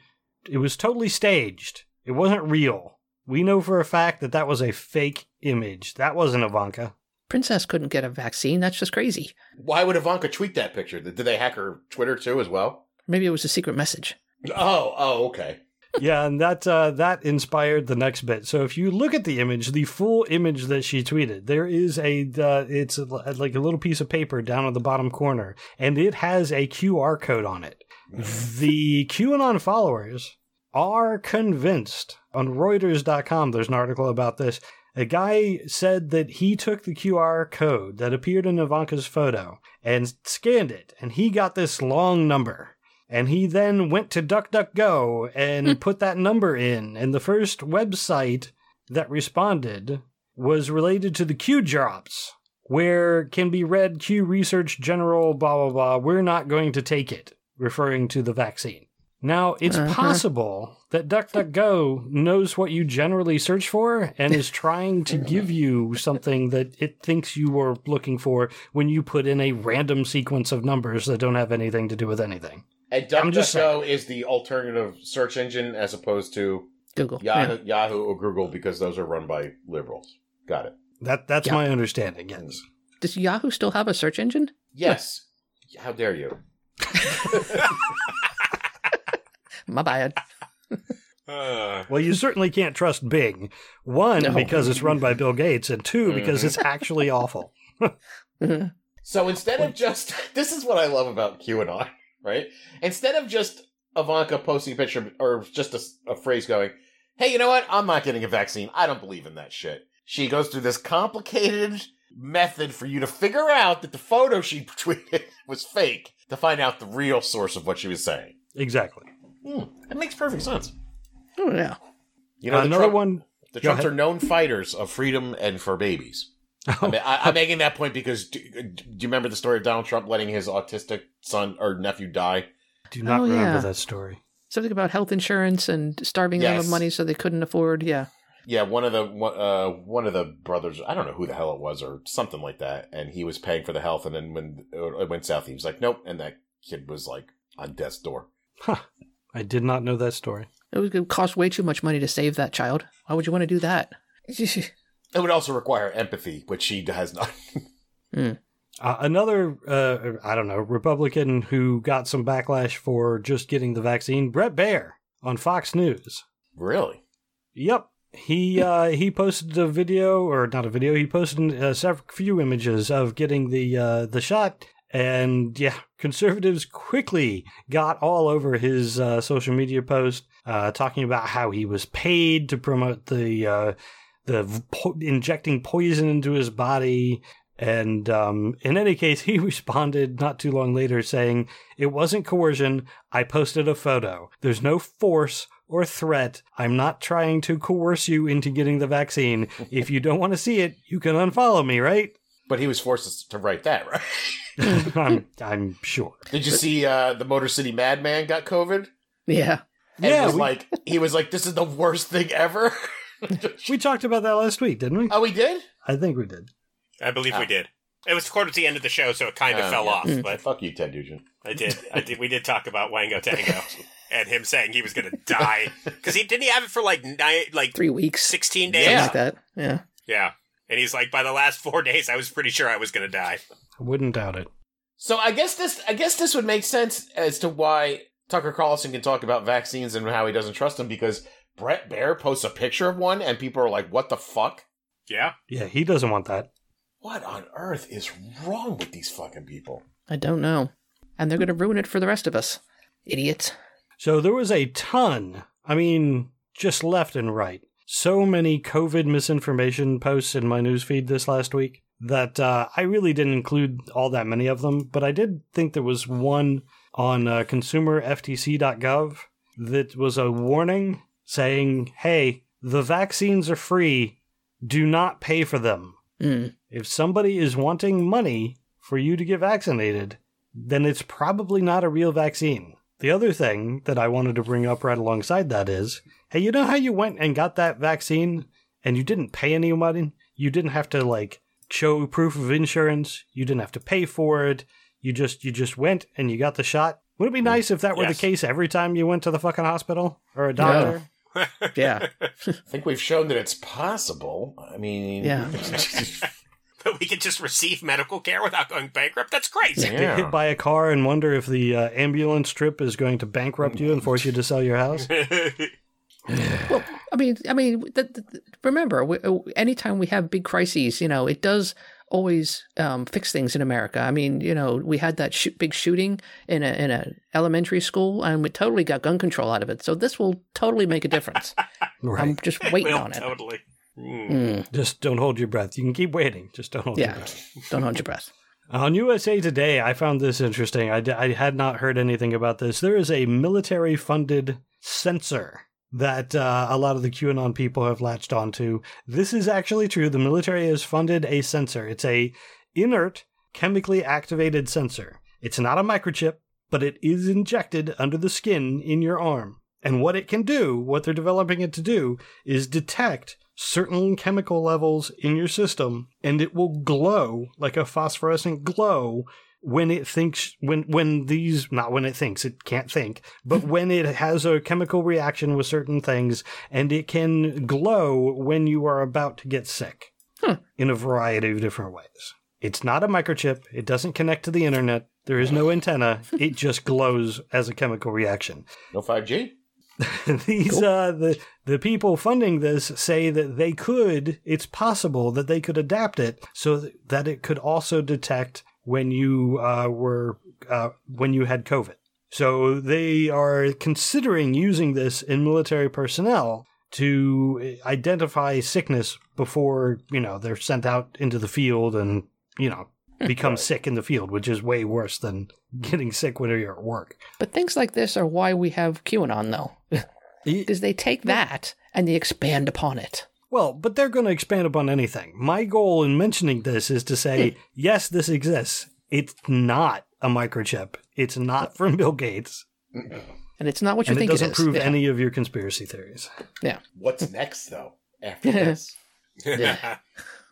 it was totally staged. It wasn't real. We know for a fact that that was a fake image. That wasn't Ivanka. Princess couldn't get a vaccine. That's just crazy. Why would Ivanka tweet that picture? Did they hack her Twitter too as well? Maybe it was a secret message. Oh, oh, okay. Yeah, and that uh, that inspired the next bit. So if you look at the image, the full image that she tweeted, there is a uh, it's a, like a little piece of paper down at the bottom corner, and it has a QR code on it. the QAnon followers are convinced. On Reuters.com, there's an article about this. A guy said that he took the QR code that appeared in Ivanka's photo and scanned it, and he got this long number. And he then went to DuckDuckGo and put that number in. And the first website that responded was related to the Q drops, where can be read Q Research General, blah, blah, blah. We're not going to take it, referring to the vaccine. Now, it's Uh-huh. possible that DuckDuckGo knows what you generally search for and is trying to give you something that it thinks you are looking for when you put in a random sequence of numbers that don't have anything to do with anything. And I'm DuckDuckGo is the alternative search engine as opposed to Google. Yahoo, Yahoo or Google because those are run by liberals. Got it. That that's Yeah. my understanding. Yes. Does Yahoo still have a search engine? Yes. How dare you? My bad. Uh, Well, you certainly can't trust Bing. One No. because it's run by Bill Gates, and two because it's actually awful. Mhm. So instead of just this is what I love about QAnon, right? Instead of just Ivanka posting a picture or just a, a phrase going, "Hey, you know what? I'm not getting a vaccine. I don't believe in that shit." She goes through this complicated method for you to figure out that the photo she tweeted was fake to find out the real source of what she was saying. Exactly. Hmm, that makes perfect sense. Oh, yeah. You know, the Another Trump- one. The Trumps ahead. are known fighters of freedom and for babies. I mean, I, I'm making that point because do, do you remember the story of Donald Trump letting his autistic son or nephew die? Do not Oh, remember yeah. that story. Something about health insurance and starving them of money so they couldn't afford. Yeah. Yeah, one of the one- uh, one of the brothers, I don't know who the hell it was, or something like that, and he was paying for the health, and then when it went south, he was like, "Nope," and that kid was like on death's door. Huh. I did not know that story. It would cost way too much money to save that child. Why would you want to do that? It would also require empathy, which she has not. Uh, another, uh, I don't know, Republican who got some backlash for just getting the vaccine, Bret Baier on Fox News. really? Yep. He uh, he posted a video, or not a video. He posted a several, few images of getting the uh, the shot, and yeah, conservatives quickly got all over his uh, social media post, uh, talking about how he was paid to promote the uh, the po- injecting poison into his body. And um, in any case, he responded not too long later saying, It wasn't coercion. I posted a photo. There's no force or threat. I'm not trying to coerce you into getting the vaccine. If you don't want to see it, you can unfollow me, right? But he was forced to write that, right? I'm, I'm sure. Did you see uh, the Motor City Madman got COVID? yeah. And Yeah, was we- like he was like, "This is the worst thing ever." We talked about that last week, didn't we? oh, we did. I think we did. I believe Ah. we did. It was towards the end of the show, so it kind of Oh, fell yeah. off. Mm. But Fuck you, Ted Nugent. I did, I did. We did talk about Wango Tango and him saying he was going to die because he didn't he have it for like nine, like Three weeks. sixteen Something days. Yeah. like that. Yeah. Yeah, and he's like, by the last four days, I was pretty sure I was going to die. I wouldn't doubt it. So I guess this I guess this would make sense as to why Tucker Carlson can talk about vaccines and how he doesn't trust them because Bret Baier posts a picture of one and people are like, "What the fuck? Yeah, Yeah, he doesn't want that. What on earth is wrong with these fucking people?" I don't know. And they're going to ruin it for the rest of us. Idiots. So there was a ton. I mean, just left and right. So many COVID misinformation posts in my newsfeed this last week that uh, I really didn't include all that many of them, but I did think there was one on uh, consumerftc.gov that was a warning saying, hey, the vaccines are free. Do not pay for them. Mm. If somebody is wanting money for you to get vaccinated, then it's probably not a real vaccine. The other thing that I wanted to bring up right alongside that is hey, you know how you went and got that vaccine and you didn't pay any money? You didn't have to like show proof of insurance, you didn't have to pay for it. You just you just went and you got the shot. Would it be nice if that were Yes. the case every time you went to the fucking hospital or a doctor? Yeah. I think we've shown that it's possible. I mean, Yeah. But we can just receive medical care without going bankrupt. That's crazy. Get hit by a car and wonder if the uh, ambulance trip is going to bankrupt you and force you to sell your house. Well, I mean, I mean, th- th- th- remember, we, uh, anytime we have big crises, you know, it does always um, fix things in America. I mean, you know, we had that sh- big shooting in a in a elementary school, and we totally got gun control out of it. So this will totally make a difference. I'm Right. just waiting Will, on it. totally. Mm. Mm, Just don't hold your breath. You can keep waiting. Just don't hold Yeah. your breath. don't hold your breath. On USA Today, I found this interesting. I, d- I had not heard anything about this. There is a military funded sensor that uh, a lot of the QAnon people have latched onto. This is actually true. The military has funded a sensor. It's a inert, chemically activated sensor. It's not a microchip, but it is injected under the skin in your arm. And what it can do, what they're developing it to do, is detect certain chemical levels in your system and it will glow like a phosphorescent glow when it thinks when when these not when it thinks it can't think but when it has a chemical reaction with certain things and it can glow when you are about to get sick Huh. in a variety of different ways. It's not a microchip. It doesn't connect to the internet. There is no antenna. It just glows as a chemical reaction. No 5G? these uh the the people funding this say that they could it's possible that they could adapt it so that it could also detect when you uh were uh when you had covid. So they are considering using this in military personnel to identify sickness before you know they're sent out into the field and you know become sick in the field which is way worse than getting sick when you're at work. But things like this are why we have QAnon, though, because they take that and they expand upon it. Well, but they're going to expand upon anything. My goal in mentioning this is to say, hmm. yes, this exists. It's not a microchip. It's not from Bill Gates, mm-hmm. And it's not what you and it doesn't it is. prove Yeah. any of your conspiracy theories. Yeah. What's next, though? After this? Yeah.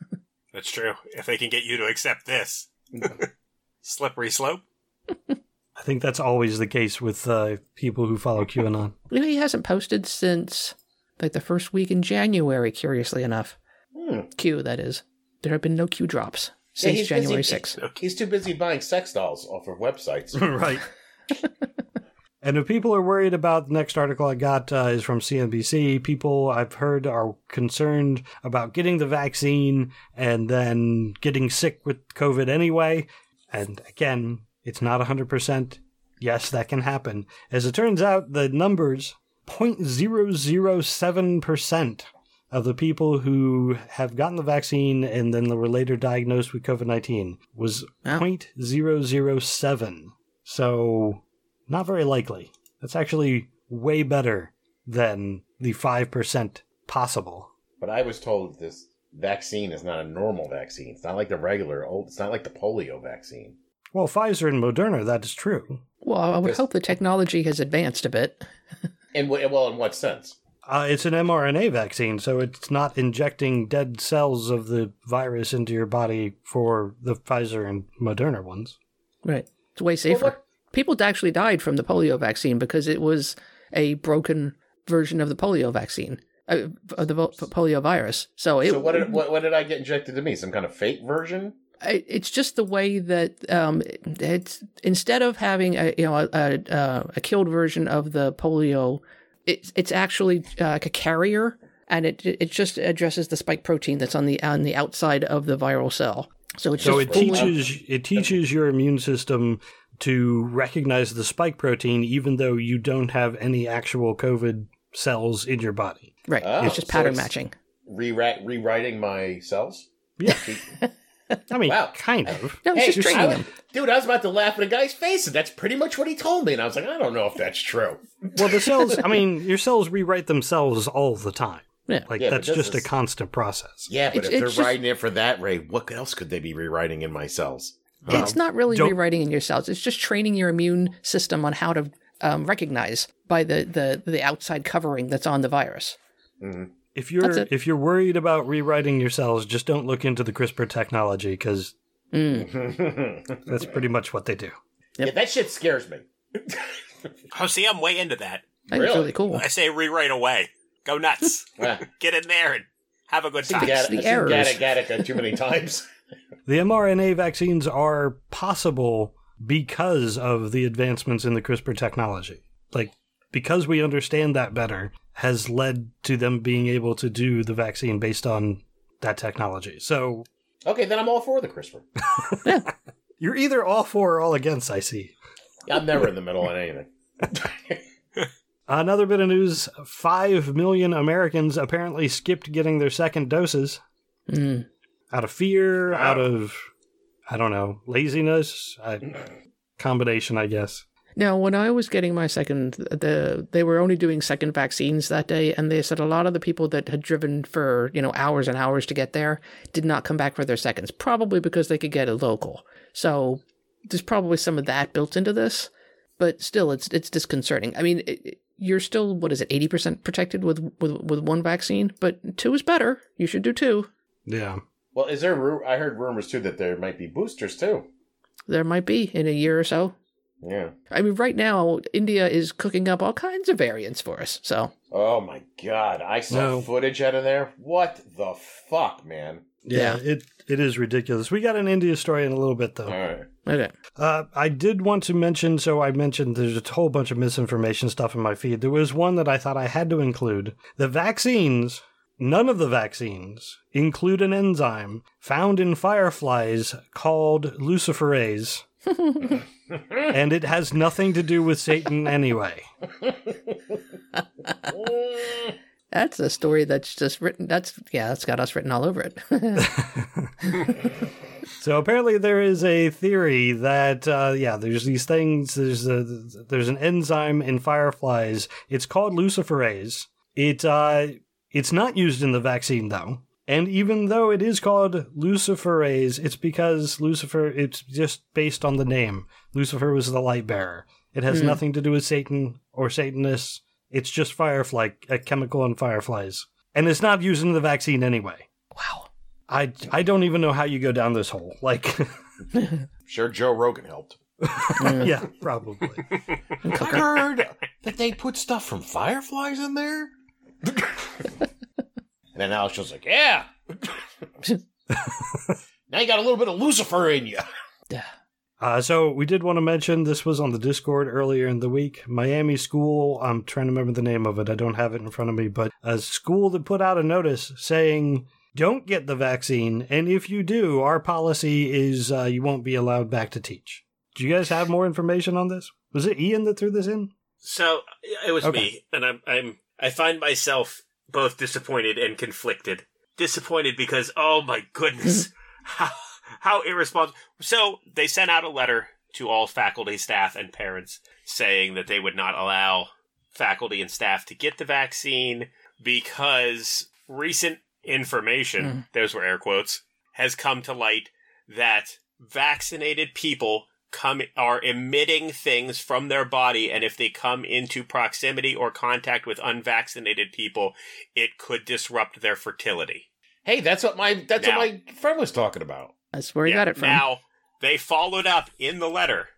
That's true. If they can get you to accept this. Mm-hmm. Slippery slope. I think that's always the case with uh, people who follow QAnon. You know, he hasn't posted since like the first week in January, curiously enough. Hmm. Q, that is. There have been no Q drops since he's January busy- 6th. He's too busy buying sex dolls off of websites. right. and if people are worried about the next article I got uh, is from CNBC, people I've heard are concerned about getting the vaccine and then getting sick with COVID anyway. And again, it's not 100%. Yes, that can happen. As it turns out, the numbers 0.007% of the people who have gotten the vaccine and then were later diagnosed with COVID 19 was Wow. 0.007. So, not very likely. That's actually way better than the 5% possible. But I was told this vaccine is not a normal vaccine. It's not like the regular old. It's not like the polio vaccine. Well, Pfizer and Moderna, that is true. Well, I would Because- hope the technology has advanced a bit. In wh- well, in what sense? Uh, it's an mRNA vaccine, so it's not injecting dead cells of the virus into your body for the Pfizer and Moderna ones. Right. It's way safer. what- People actually died from the polio vaccine because it was a broken version of the polio vaccine, uh, of the vo- polio virus. So it, so what did what, what did I get injected to me? Some kind of fake version? I- it's just the way that um, it's instead of having a you know a, a, uh, a killed version of the polio, it's it's actually uh, like a carrier, and it it just addresses the spike protein that's on the on the outside of the viral cell. So it's So just it fully- teaches it teaches your immune system to recognize the spike protein, even though you don't have any actual COVID cells in your body. right. Oh, it's just so pattern it's- matching. Rewrite, rewriting my cells? Yeah. I mean, Wow. kind of. No, it's Hey, just I training was- dude, I was about to laugh in a guy's face, and that's pretty much what he told me. And I was like, I don't know if that's true. Well, the cells, I mean, your cells rewrite themselves all the time. Yeah. Like, Yeah, that's this just a constant process. Yeah, but It's- if they're just- writing it for that, Ray, what else could they be rewriting in my cells? It's not really don't- rewriting in your cells. It's just training your immune system on how to um, recognize by the, the, the outside covering that's on the virus. If you're if you're worried about rewriting your cells, just don't look into the CRISPR technology because Mm. that's pretty much what they do. Yeah, that shit scares me. Oh, see, I'm way into that. That's Really? really cool. I say rewrite away. Go nuts. Get in there and have a good time. Fix Gattaca- the I've seen errors. Gattaca- Gattaca too many times. The mRNA vaccines are possible because of the advancements in the CRISPR technology. Like, because we understand that better, has led to them being able to do the vaccine based on that technology. So, Okay, then I'm all for the CRISPR. you're either all for or all against, I see. I'm never in the middle on anything. Another bit of news 5 million Americans apparently skipped getting their second doses Mm. out of fear, out of, I don't know, laziness, I, combination, I guess. Now, when I was getting my second, the they were only doing second vaccines that day, and they said a lot of the people that had driven for you know hours and hours to get there did not come back for their seconds, probably because they could get a local. So there's probably some of that built into this, but still, it's it's disconcerting. I mean, it, it- you're still what is it, eighty percent protected with, with with one vaccine, but two is better. You should do two. Yeah. Well, is there? Ru- I heard rumors too that there might be boosters too. There might be in a year or so. Yeah. I mean, right now India is cooking up all kinds of variants for us. So Oh my god, I saw No. footage out of there. What the fuck, man? Yeah, it it is ridiculous. We got an India story in a little bit though. right. okay. Uh, I did want to mention, so I mentioned there's a whole bunch of misinformation stuff in my feed. There was one that I thought I had to include. The vaccines, none of the vaccines include an enzyme found in fireflies called luciferase, and it has nothing to do with Satan anyway. That's a story that's just written. That's yeah, that's got us written all over it. So apparently there is a theory that uh, yeah, there's these things. There's a there's an enzyme in fireflies. It's called luciferase. It uh, it's not used in the vaccine though. And even though it is called luciferase, it's because Lucifer. It's just based on the name. Lucifer was the light bearer. It has Hmm. nothing to do with Satan or Satanists. It's just firefly, a chemical in fireflies, and it's not used in the vaccine anyway. wow. I I don't even know how you go down this hole. Like, Sure, Joe Rogan helped. yeah, probably. I heard that they put stuff from fireflies in there. and then Alex was like, "Yeah." now you got a little bit of Lucifer in you. Yeah. Uh, so we did want to mention this was on the Discord earlier in the week. Miami school. I'm trying to remember the name of it. I don't have it in front of me, but a school that put out a notice saying. Don't get the vaccine, and if you do, our policy is uh, you won't be allowed back to teach. Do you guys have more information on this? Was it Ian that threw this in? So it was Okay. me, and I'm I'm I find myself both disappointed and conflicted. Disappointed because oh my goodness, how how irresponsible. So they sent out a letter to all faculty, staff, and parents saying that they would not allow faculty and staff to get the vaccine because recent information, Mm. those were air quotes, has come to light that vaccinated people come are emitting things from their body and if they come into proximity or contact with unvaccinated people it could disrupt their fertility Hey, that's what my that's Now- what my friend was talking about. That's where he Yeah, got it from. now they followed up in the letter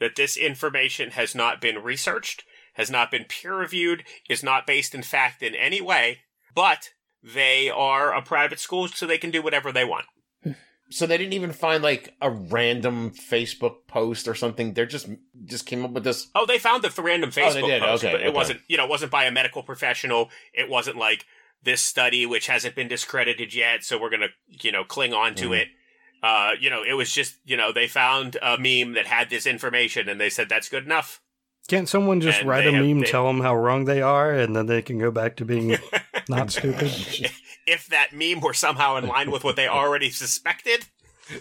that this information has not been researched has not been peer reviewed is not based in fact in any way but they are a private school so they can do whatever they want So they didn't even find like a random Facebook post or something. They're just just came up with this. Oh, they found the random Oh, Facebook they did? post, Okay, but it wasn't, you know, it wasn't by a medical professional. It wasn't like this study, which hasn't been discredited yet, so we're gonna, you know, cling on to Mhm. it. Uh, you know, it was just, you know, they found a meme that had this information, and they said that's good enough. Can't someone just And write a meme, they- tell them how wrong they are, and then they can go back to being not stupid? if that meme were somehow in line with what they already suspected,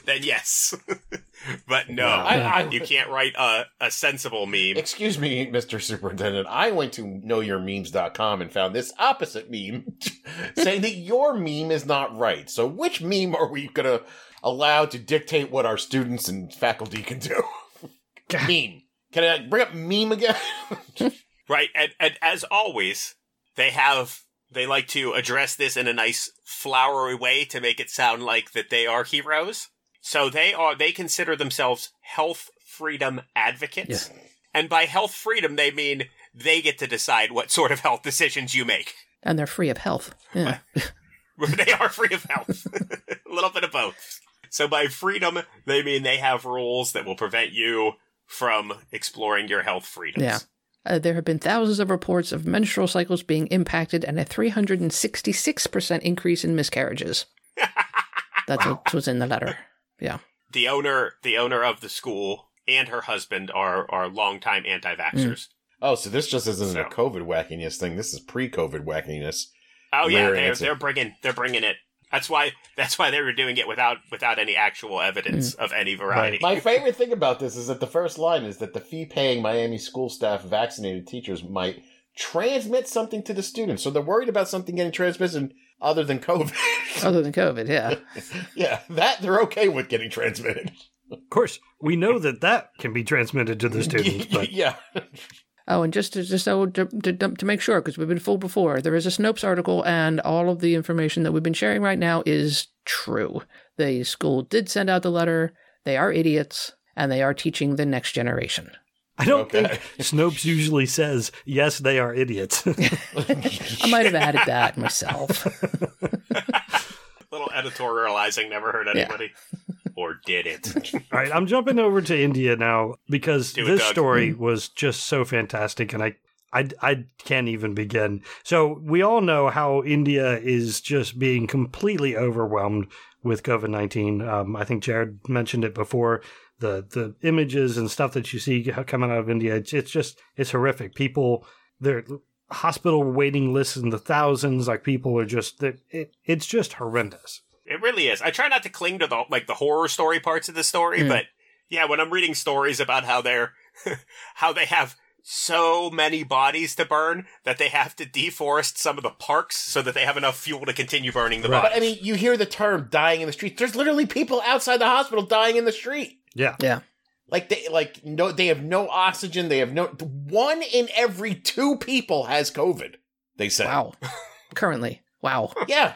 then yes. but no, I, I, you can't write a, a sensible meme. Excuse me, Mr. Superintendent. I went to knowyourmemes.com and found this opposite meme saying that your meme is not right. So, which meme are we going to allow to dictate what our students and faculty can do? meme. Can I bring up meme again? right. And, and as always, they have, they like to address this in a nice flowery way to make it sound like that they are heroes. So they are, they consider themselves health freedom advocates. Yeah. And by health freedom, they mean they get to decide what sort of health decisions you make. And they're free of health. Yeah. they are free of health. a little bit of both. So by freedom, they mean they have rules that will prevent you from exploring your health freedoms. Yeah. Uh, there have been thousands of reports of menstrual cycles being impacted and a 366% increase in miscarriages. That's what was in the letter. Yeah. The owner, the owner of the school and her husband are are longtime anti-vaxxers. oh, so this just isn't So- a COVID wackiness thing. This is pre-COVID wackiness. Oh yeah, they're they're bringing they're bringing it. That's why that's why they were doing it without without any actual evidence mm. of any variety. My favorite thing about this is that the first line is that the fee-paying Miami school staff vaccinated teachers might transmit something to the students. So they're worried about something getting transmitted other than COVID. Other than COVID, yeah. yeah, that they're okay with getting transmitted. Of course, we know that that can be transmitted to the students, but yeah. Oh, and just to, just so to, to, to make sure, because we've been fooled before, there is a Snopes article, and all of the information that we've been sharing right now is true. The school did send out the letter. They are idiots, and they are teaching the next generation. I don't Okay. think Snopes usually says, yes, they are idiots. I might have added that myself. Little editorializing never hurt Yeah. Anybody. or did it? All right, I'm jumping over to India now because Do it, this Doug. story was just so fantastic, and I, I, I can't even begin. So we all know how India is just being completely overwhelmed with COVID nineteen. Um, I think Jared mentioned it before. The the images and stuff that you see coming out of India, it's, it's just it's horrific. People, their hospital waiting lists in the thousands. Like people are just it, it it's just horrendous. It really is. I try not to cling to the like the horror story parts of the story, Mm. but yeah, when I'm reading stories about how they're how they have so many bodies to burn that they have to deforest some of the parks so that they have enough fuel to continue burning the Right. But. I mean, you hear the term dying in the street. There's literally people outside the hospital dying in the street. Yeah. yeah. Like they like no they have no oxygen, they have no one in every two people has COVID. They say. Wow. Currently. Wow. Yeah.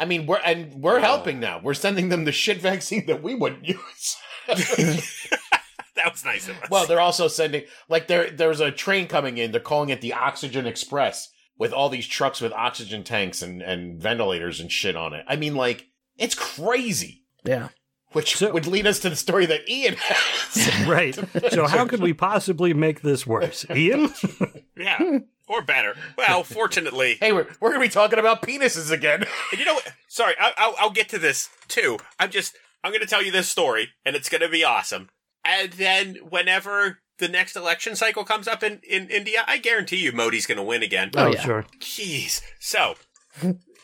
I mean, we're and we're Wow. helping now. We're sending them the shit vaccine that we wouldn't use. that was nice of us. well, they're also sending like there there's a train coming in. They're calling it the Oxygen Express with all these trucks with oxygen tanks and and ventilators and shit on it. I mean, like it's crazy. Yeah. Which So- would lead us to the story that Ian has. Right. So how could we possibly make this worse, Ian? yeah, or better. Well, fortunately, hey, we're we're gonna be talking about penises again. And you know what? Sorry, I, I'll, I'll get to this too. I'm just, I'm going to tell you this story, and it's going to be awesome. And then whenever the next election cycle comes up in, in India, I guarantee you Modi's going to win again. Oh, oh, yeah. sure. Jeez. So,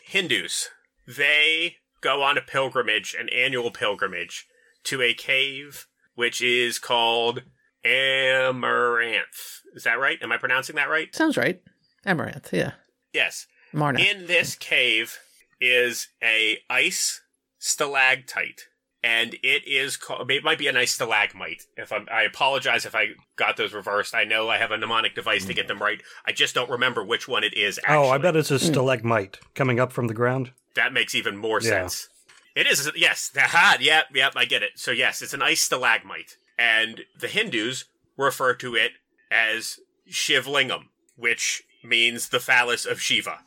Hindus, they go on a pilgrimage, an annual pilgrimage, to a cave which is called Amaranth. Is that right? Am I pronouncing that right? Sounds right. Amaranth. Yeah. Yes. Marna. In this cave is a ice stalactite, and it is called. It might be a nice stalagmite. If I'm, I apologize if I got those reversed. I know I have a mnemonic device to get them right. I just don't remember which one it is. Actually. Oh, I bet it's a hmm. stalagmite coming up from the ground. that makes even more Yeah. sense. It is. Yes. Aha, Yep. Yep. I get it. So yes, it's an ice stalagmite, and the Hindus refer to it as Shivlingam, which means the phallus of Shiva.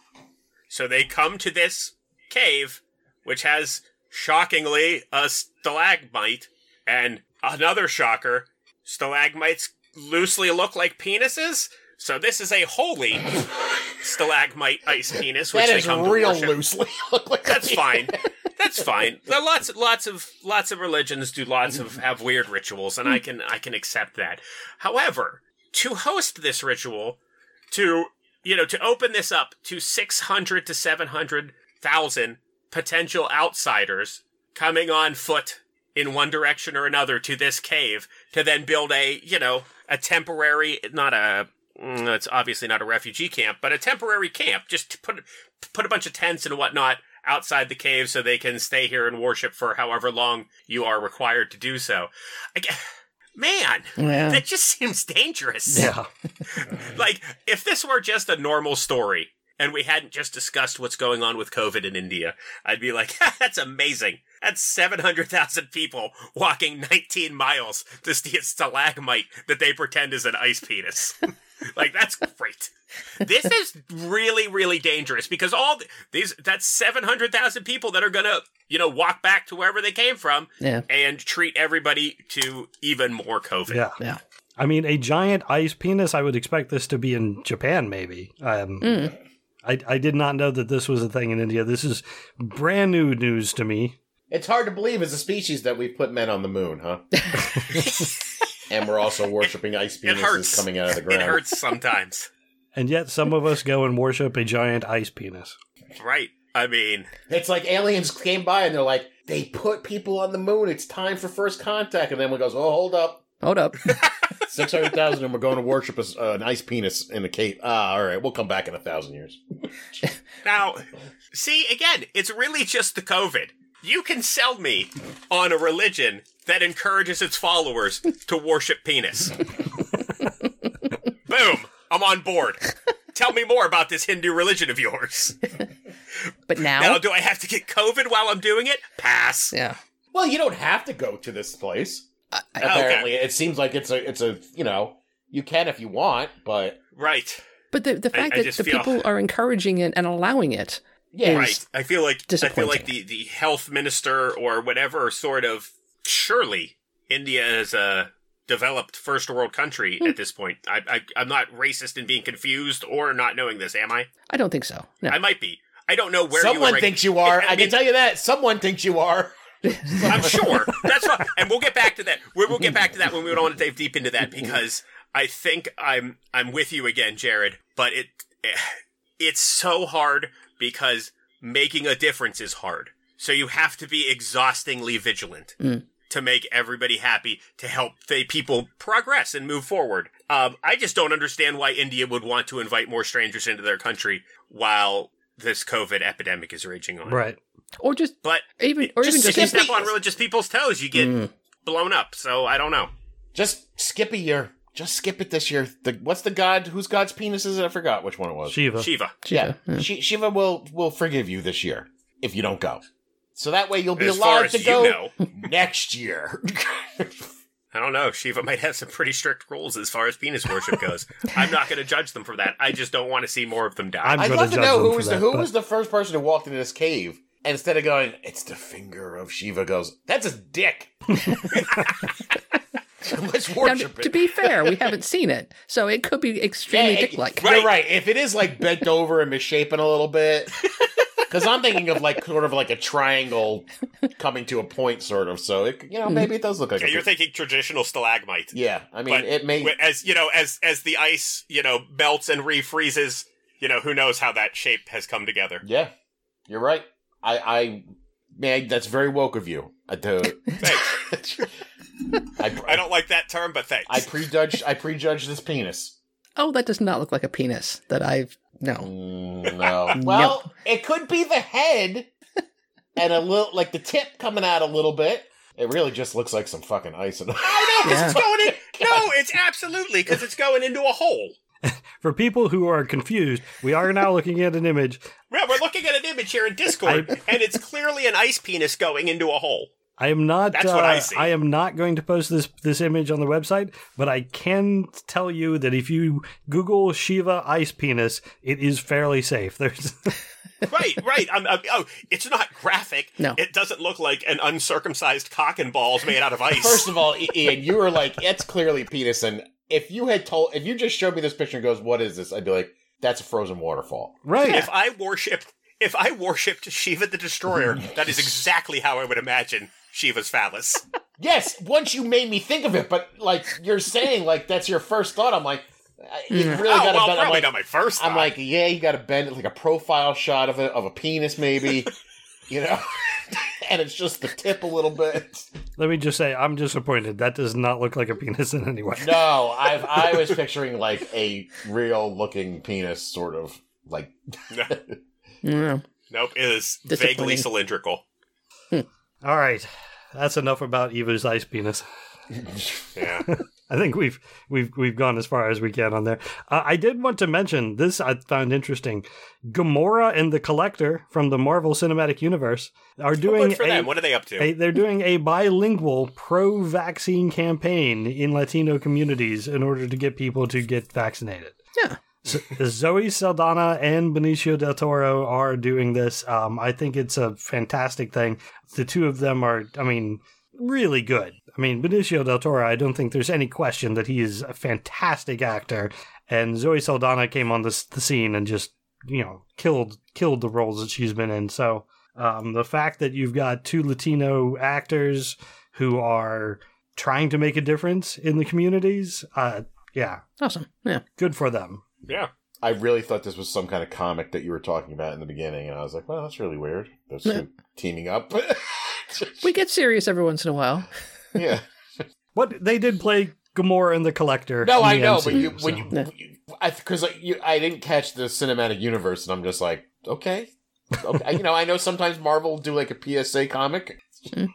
So they come to this cave, which has shockingly a stalagmite, and another shocker, stalagmites loosely look like penises. So this is a holy stalagmite ice penis, which That they is come to real worship. loosely. Look like That's fine. That's fine. Lots, lots of, lots of religions do lots of have weird rituals, and I can, I can accept that. However, to host this ritual, to you know, to open this up to six hundred to seven hundred thousand potential outsiders coming on foot in one direction or another to this cave to then build a, you know, a temporary, not a, mm, it's obviously not a refugee camp, but a temporary camp. Just to put put a bunch of tents and whatnot outside the cave so they can stay here and worship for however long you are required to do so. I, gue- man, Yeah. that just seems dangerous. Yeah. Like, if this were just a normal story and we hadn't just discussed what's going on with COVID in India, I'd be like, that's amazing. That's 700,000 people walking 19 miles to see a stalagmite that they pretend is an ice penis. like, that's great. This is really, really dangerous because all th- these, that's 700,000 people that are gonna, you know, walk back to wherever they came from Yeah. and treat everybody to even more COVID. Yeah. Yeah. I mean, a giant ice penis, I would expect this to be in Japan, maybe. Um, Mm. I, I did not know that this was a thing in India. This is brand new news to me. It's hard to believe as a species that we've put men on the moon, huh? and we're also worshiping ice penises coming out of the ground. It hurts sometimes. And yet, some of us go and worship a giant ice penis. Right. I mean, It's like aliens came by and they're like, they put people on the moon. It's time for first contact. And then one goes, oh, hold up. Hold up. 600,000 and we're going to worship a, uh, an ice penis in a cave. Ah, all right. We'll come back in a thousand years. now, see, again, it's really just the COVID. You can sell me on a religion that encourages its followers to worship penis. Boom. I'm on board. Tell me more about this Hindu religion of yours. But now, Now, do I have to get COVID while I'm doing it? Pass. yeah. Well, you don't have to go to this place. I- I- Apparently, it seems like it's a, it's a, you know, you can if you want, but Right. but the, the fact I that just the feel- people are encouraging it and allowing it. yeah, Right. I feel like I feel like the, the health minister or whatever sort of surely India is a developed first world country Hmm. at this point. I, I I'm not racist in being confused or not knowing this, am I? I don't think so. No. I might be. I don't know where Someone were reg- thinks you are. I I, can tell you that. Someone thinks you are. I'm sure. That's fine. And we'll get back to that. We- We'll get back to that when we don't want to dive deep into that because I think I'm I'm with you again, Jared. But it it's so hard because making a difference is hard. So you have to be exhaustingly vigilant Mm. To make everybody happy to help the people progress and move forward. Um, I just don't understand why India would want to invite more strangers into their country while this COVID epidemic is raging on. Right. or just But even or just, even if you just step on religious people's toes, you get Mm. blown up. So I don't know. Just skip a year. Just skip it this year. The what's the god? Whose god's penis is it? I forgot which one it was. Shiva. Shiva. yeah, Yeah. Shi Shiva will will forgive you this year if you don't go. So that way you'll be As far allowed as to you go know, next year. I don't know. Shiva might have some pretty strict rules as far as penis worship goes. I'm not going to judge them for that. I just don't want to see more of them die. I'm I'd gonna love to know who for was the that, who but- was the first person who walked into this cave and instead of going, "It's the finger of Shiva," goes, "That's his dick." Let's Now, worship to be fair, we haven't seen it, so it could be extremely Yeah, dick-like. Right. You're right. If it is like bent over and misshapen a little bit, because I'm thinking of like sort of like a triangle coming to a point, sort of. So it, you know, maybe it does look like. yeah, a you're thinking traditional stalagmite. Yeah, I mean, But it may. As you know, as as the ice, you know, melts and refreezes, you know, who knows how that shape has come together. Yeah, you're right. I, I, man, that's very woke of you. I do. Thanks. I, I don't like that term, but thanks. I prejudge. I prejudge this penis. Oh, that does not look like a penis that I've no. Mm, no. Well, it could be the head and a little, like the tip coming out a little bit. It really just looks like some fucking ice. And oh no, 'cause it's Yeah. going in. No, it's absolutely because it's going into a hole. For people who are confused, we are now looking at an image. Yeah, we're looking at an image here in Discord, I- and it's clearly an ice penis going into a hole. I am not. That's what uh, I see. I am not going to post this this image on the website, but I can tell you that if you Google Shiva ice penis, it is fairly safe. There's right, right. I'm, I'm- oh, it's not graphic. No. it doesn't look like an uncircumcised cock and balls made out of ice. First of all, I- Ian, you were like, "It's clearly penis." And if you had told, if you just showed me this picture and goes, "What is this?" I'd be like, "That's a frozen waterfall." right. if I worshipped, if I worshipped Shiva the Destroyer, that is exactly how I would imagine Shiva's phallus. Yes, once you made me think of it, but like you're saying, like that's your first thought. I'm like, uh, you really oh, got to well, bend. I'm probably like, not my first. I'm thought. like, yeah, you got to bend it like a profile shot of it of a penis, maybe, you know, and it's just the tip a little bit. Let me just say, I'm disappointed. That does not look like a penis in any way. No, I've I was picturing like a real looking penis, sort of like. Yeah. Nope, it is vaguely cylindrical. All right, that's enough about Eva's ice penis. Yeah. I think we've we've we've gone as far as we can on there. Uh, I did want to mention this. I found interesting. Gamora and the Collector from the Marvel Cinematic Universe are doing Good for a, them. What are they up to? a- they're doing a bilingual pro-vaccine campaign in Latino communities in order to get people to get vaccinated. Yeah. Zoe Saldana and Benicio del Toro are doing this. Um, I think it's a fantastic thing. The two of them are, I mean, really good. I mean, Benicio del Toro, I don't think there's any question that he is a fantastic actor. And Zoe Saldana came on this, the scene and just, you know, killed killed the roles that she's been in. So um, the fact that you've got two Latino actors who are trying to make a difference in the communities, uh, yeah, Awesome. Yeah. good for them. Yeah. I really thought this was some kind of comic that you were talking about in the beginning, and I was like, "Well, that's really weird." Those Yeah. two teaming up. We get serious every once in a while. yeah. What they did play Gamora and the Collector. No, I know, MCU, but you, so- when you, Yeah. I because like, you, I didn't catch the cinematic universe, and I'm just like, okay, okay. you know, I know sometimes Marvel do like a PSA comic.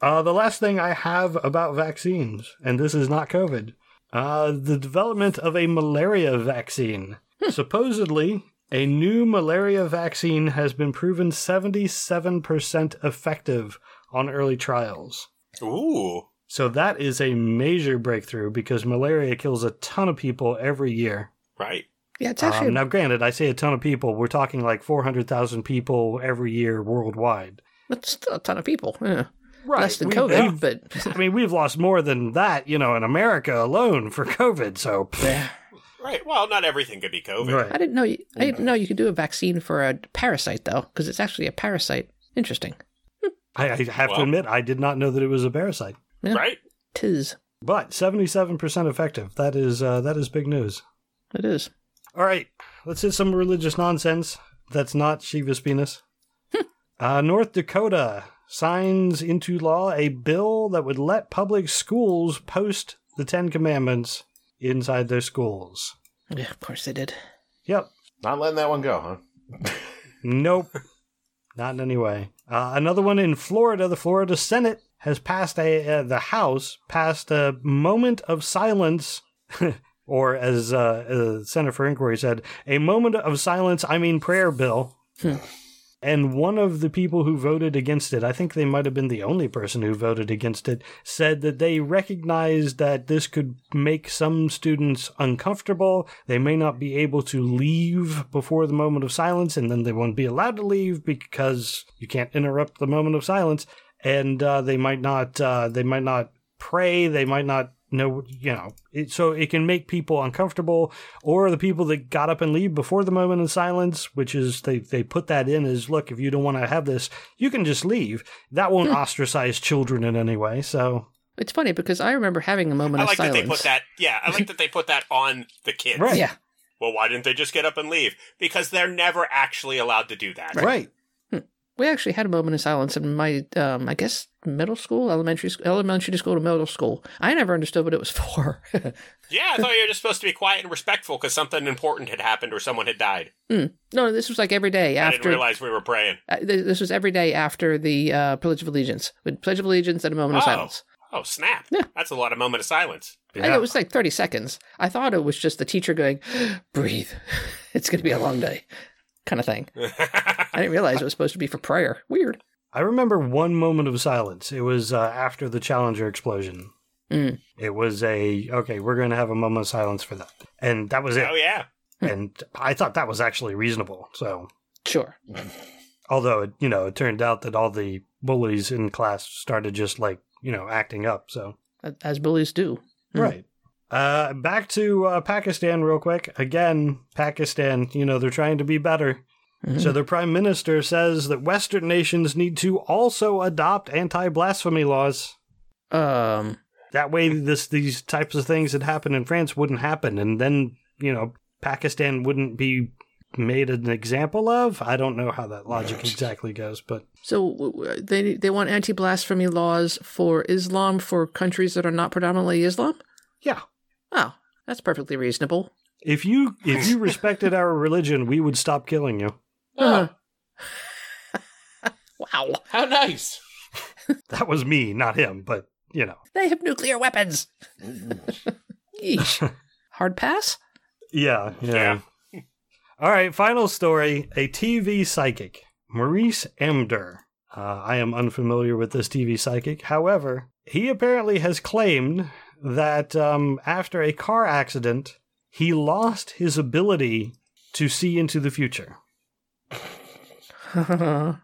Uh, the last thing I have about vaccines, and this is not COVID, uh, the development of a malaria vaccine. Supposedly, a new malaria vaccine has been proven 77% effective on early trials. Ooh. So that is a major breakthrough because malaria kills a ton of people every year. Right. Yeah, it's actually Um, now, granted, I say a ton of people. We're talking like 400,000 people every year worldwide. that's still a ton of people. Yeah. Right. Less than we- COVID, we've- but I mean, we've lost more than that, you know, in America alone for COVID. So, yeah. Right. Well, not everything could be COVID. right. I didn't know. You, I didn't know you could do a vaccine for a parasite though, because it's actually a parasite. Interesting. I, I have to admit, I did not know that it was a parasite. Yeah. Right. Tis. But seventy-seven percent effective. That is uh, that is big news. It is. All right, let's hit some religious nonsense. That's not Shiva's penis. uh, North Dakota signs into law a bill that would let public schools post the Ten Commandments inside their schools. Yeah, of course they did. Yep. Not letting that one go, huh? Nope. Not in any way. Uh, another one in Florida. The Florida Senate has passed a uh, the House passed a moment of silence, or as uh, uh, Center for Inquiry said, a moment of silence. I mean prayer bill. And one of the people who voted against it, I think they might have been the only person who voted against it, said that they recognized that this could make some students uncomfortable. They may not be able to leave before the moment of silence, and then they won't be allowed to leave because you can't interrupt the moment of silence. And uh, they might not, uh, they might not pray. They might not know, you know. It, so it can make people uncomfortable, or the people that got up and leave before the moment of silence, which is they they put that in as look, if you don't want to have this, you can just leave. That won't hmm. ostracize children in any way. So It's funny because I remember having a moment I of silence. that they put that. Yeah, I like that they put that on the kids. Right. Yeah. Well, why didn't they just get up and leave? Because they're never actually allowed to do that. right. We actually had a moment of silence in my, um, I guess, middle school, elementary, school, elementary school to middle school. I never understood what it was for. Yeah, I thought you were just supposed to be quiet and respectful because something important had happened or someone had died. no, this was like every day I didn't realize we were praying. uh, th- this was every day after the uh, Pledge of Allegiance. With Pledge of Allegiance and a moment of Oh. silence. Oh, snap. Yeah. That's a lot of moment of silence. Think it was like 30 seconds. I thought it was just the teacher going, breathe. It's going to be a long day, kind of thing. I didn't realize it was supposed to be for prayer. Weird. I remember one moment of silence. It was uh, after the Challenger explosion. Mm. It was a okay. We're going to have a moment of silence for that, and that was it. oh, yeah. And I thought that was actually reasonable. So, Sure. although it, you know, it turned out that all the bullies in class started just like you know acting up. So, As bullies do. Hmm. right. Uh, back to uh, Pakistan real quick. Again, Pakistan. You know, they're trying to be better. Mhm. So their prime minister says that Western nations need to also adopt anti-blasphemy laws. Um, That way, this these types of things that happen in France wouldn't happen, and then you know Pakistan wouldn't be made an example of. I don't know how that logic exactly goes, but So they they want anti blasphemy laws for Islam for countries that are not predominantly Islam. yeah. Oh, that's perfectly reasonable. If you if you respected our religion, we would stop killing you. Oh, wow, how nice. That was me, not him, but you know. they have nuclear weapons. Yeesh. Hard pass. Yeah, yeah. All right, final story. A TV psychic, Maurice Emder. Uh, I am unfamiliar with this TV psychic. However, he apparently has claimed that um, after a car accident, he lost his ability to see into the future.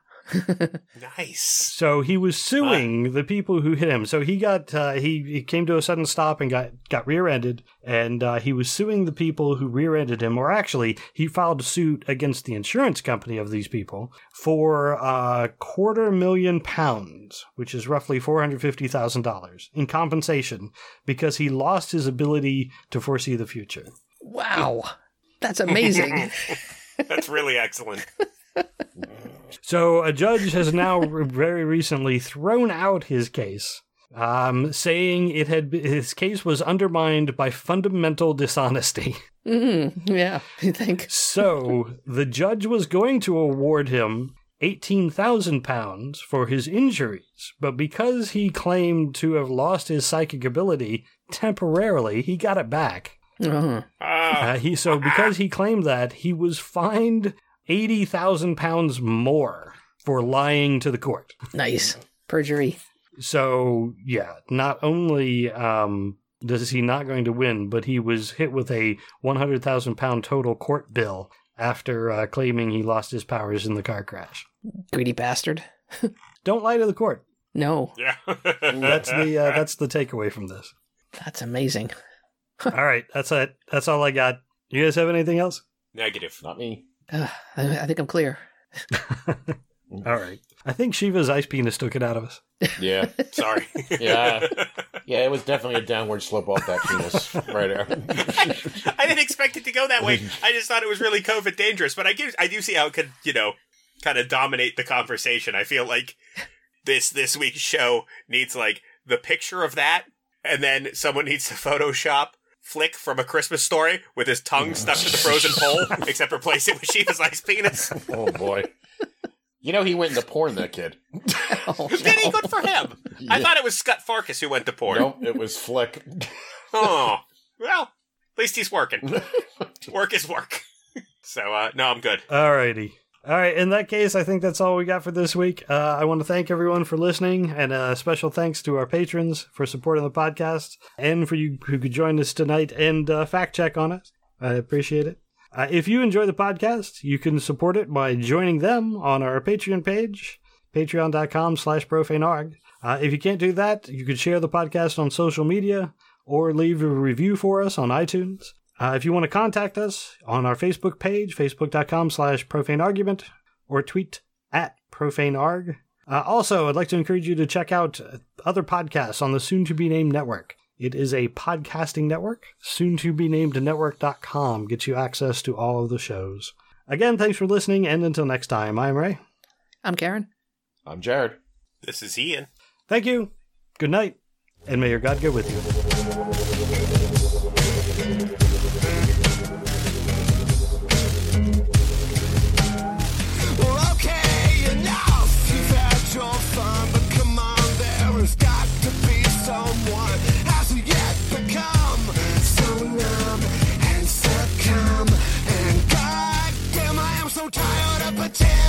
Nice. So he was suing the people who hit him. So he got uh, he he came to a sudden stop and got got rear-ended, and uh, he was suing the people who rear-ended him. Or actually, he filed a suit against the insurance company of these people for a uh, quarter million pounds, which is roughly four hundred fifty thousand dollars in compensation because he lost his ability to foresee the future. wow, that's amazing. That's really excellent. So a judge has now very recently thrown out his case, um, saying it had his case was undermined by fundamental dishonesty. mm, yeah, you think? So the judge was going to award him eighteen thousand pounds for his injuries, but because he claimed to have lost his psychic ability temporarily, he got it back. Uh-huh. Ah, Uh, he so because he claimed that he was fined eighty thousand pounds more for lying to the court. Nice perjury. So yeah, not only um, does he not going to win, but he was hit with a one hundred thousand pound total court bill after uh, claiming he lost his powers in the car crash. Greedy bastard. Don't lie to the court. No, yeah. That's the uh, that's the takeaway from this. that's amazing. all right, that's it. That's all I got. You guys have anything else? negative. Not me. Uh, I, I think I'm clear. All right. I think Shiva's ice penis took it out of us. Yeah. Sorry. Yeah. Yeah, it was definitely a downward slope off that penis right there. I didn't expect it to go that way. I just thought it was really COVID dangerous, but I give, I do see how it could, you know, kind of dominate the conversation. I feel like this this week's show needs like the picture of that, and then someone needs to Photoshop Flick from a Christmas story with his tongue stuck to the frozen pole, except replace it with Shiva's ice penis. oh boy. You know he went into porn, that kid. Oh, Did he? Good for him. I thought it was Scott Farkas who went to porn. Nope, it was Flick. Oh, well, at least he's working. work is work. So, uh, no, I'm good. All righty. All right. In that case, I think that's all we got for this week. Uh, I want to thank everyone for listening, and a special thanks to our patrons for supporting the podcast, and for you who could join us tonight and uh, fact check on us. I appreciate it. Uh, if you enjoy the podcast, you can support it by joining them on our Patreon page, patreon.com slash profanearg. Uh, if you can't do that, you could share the podcast on social media or leave a review for us on iTunes. Uh, if you want to contact us on our Facebook page, facebook.com slash profaneargument, or tweet at profanearg. Uh, also, I'd like to encourage you to check out other podcasts on the soon-to-be-named network. It is a podcasting network. Soon-to-be-named network.com gets you access to all of the shows. Again, thanks for listening, and until next time, I'm Ray. I'm Karen. I'm Jared. This is Ian. Thank you, good night, and may your God go with you. And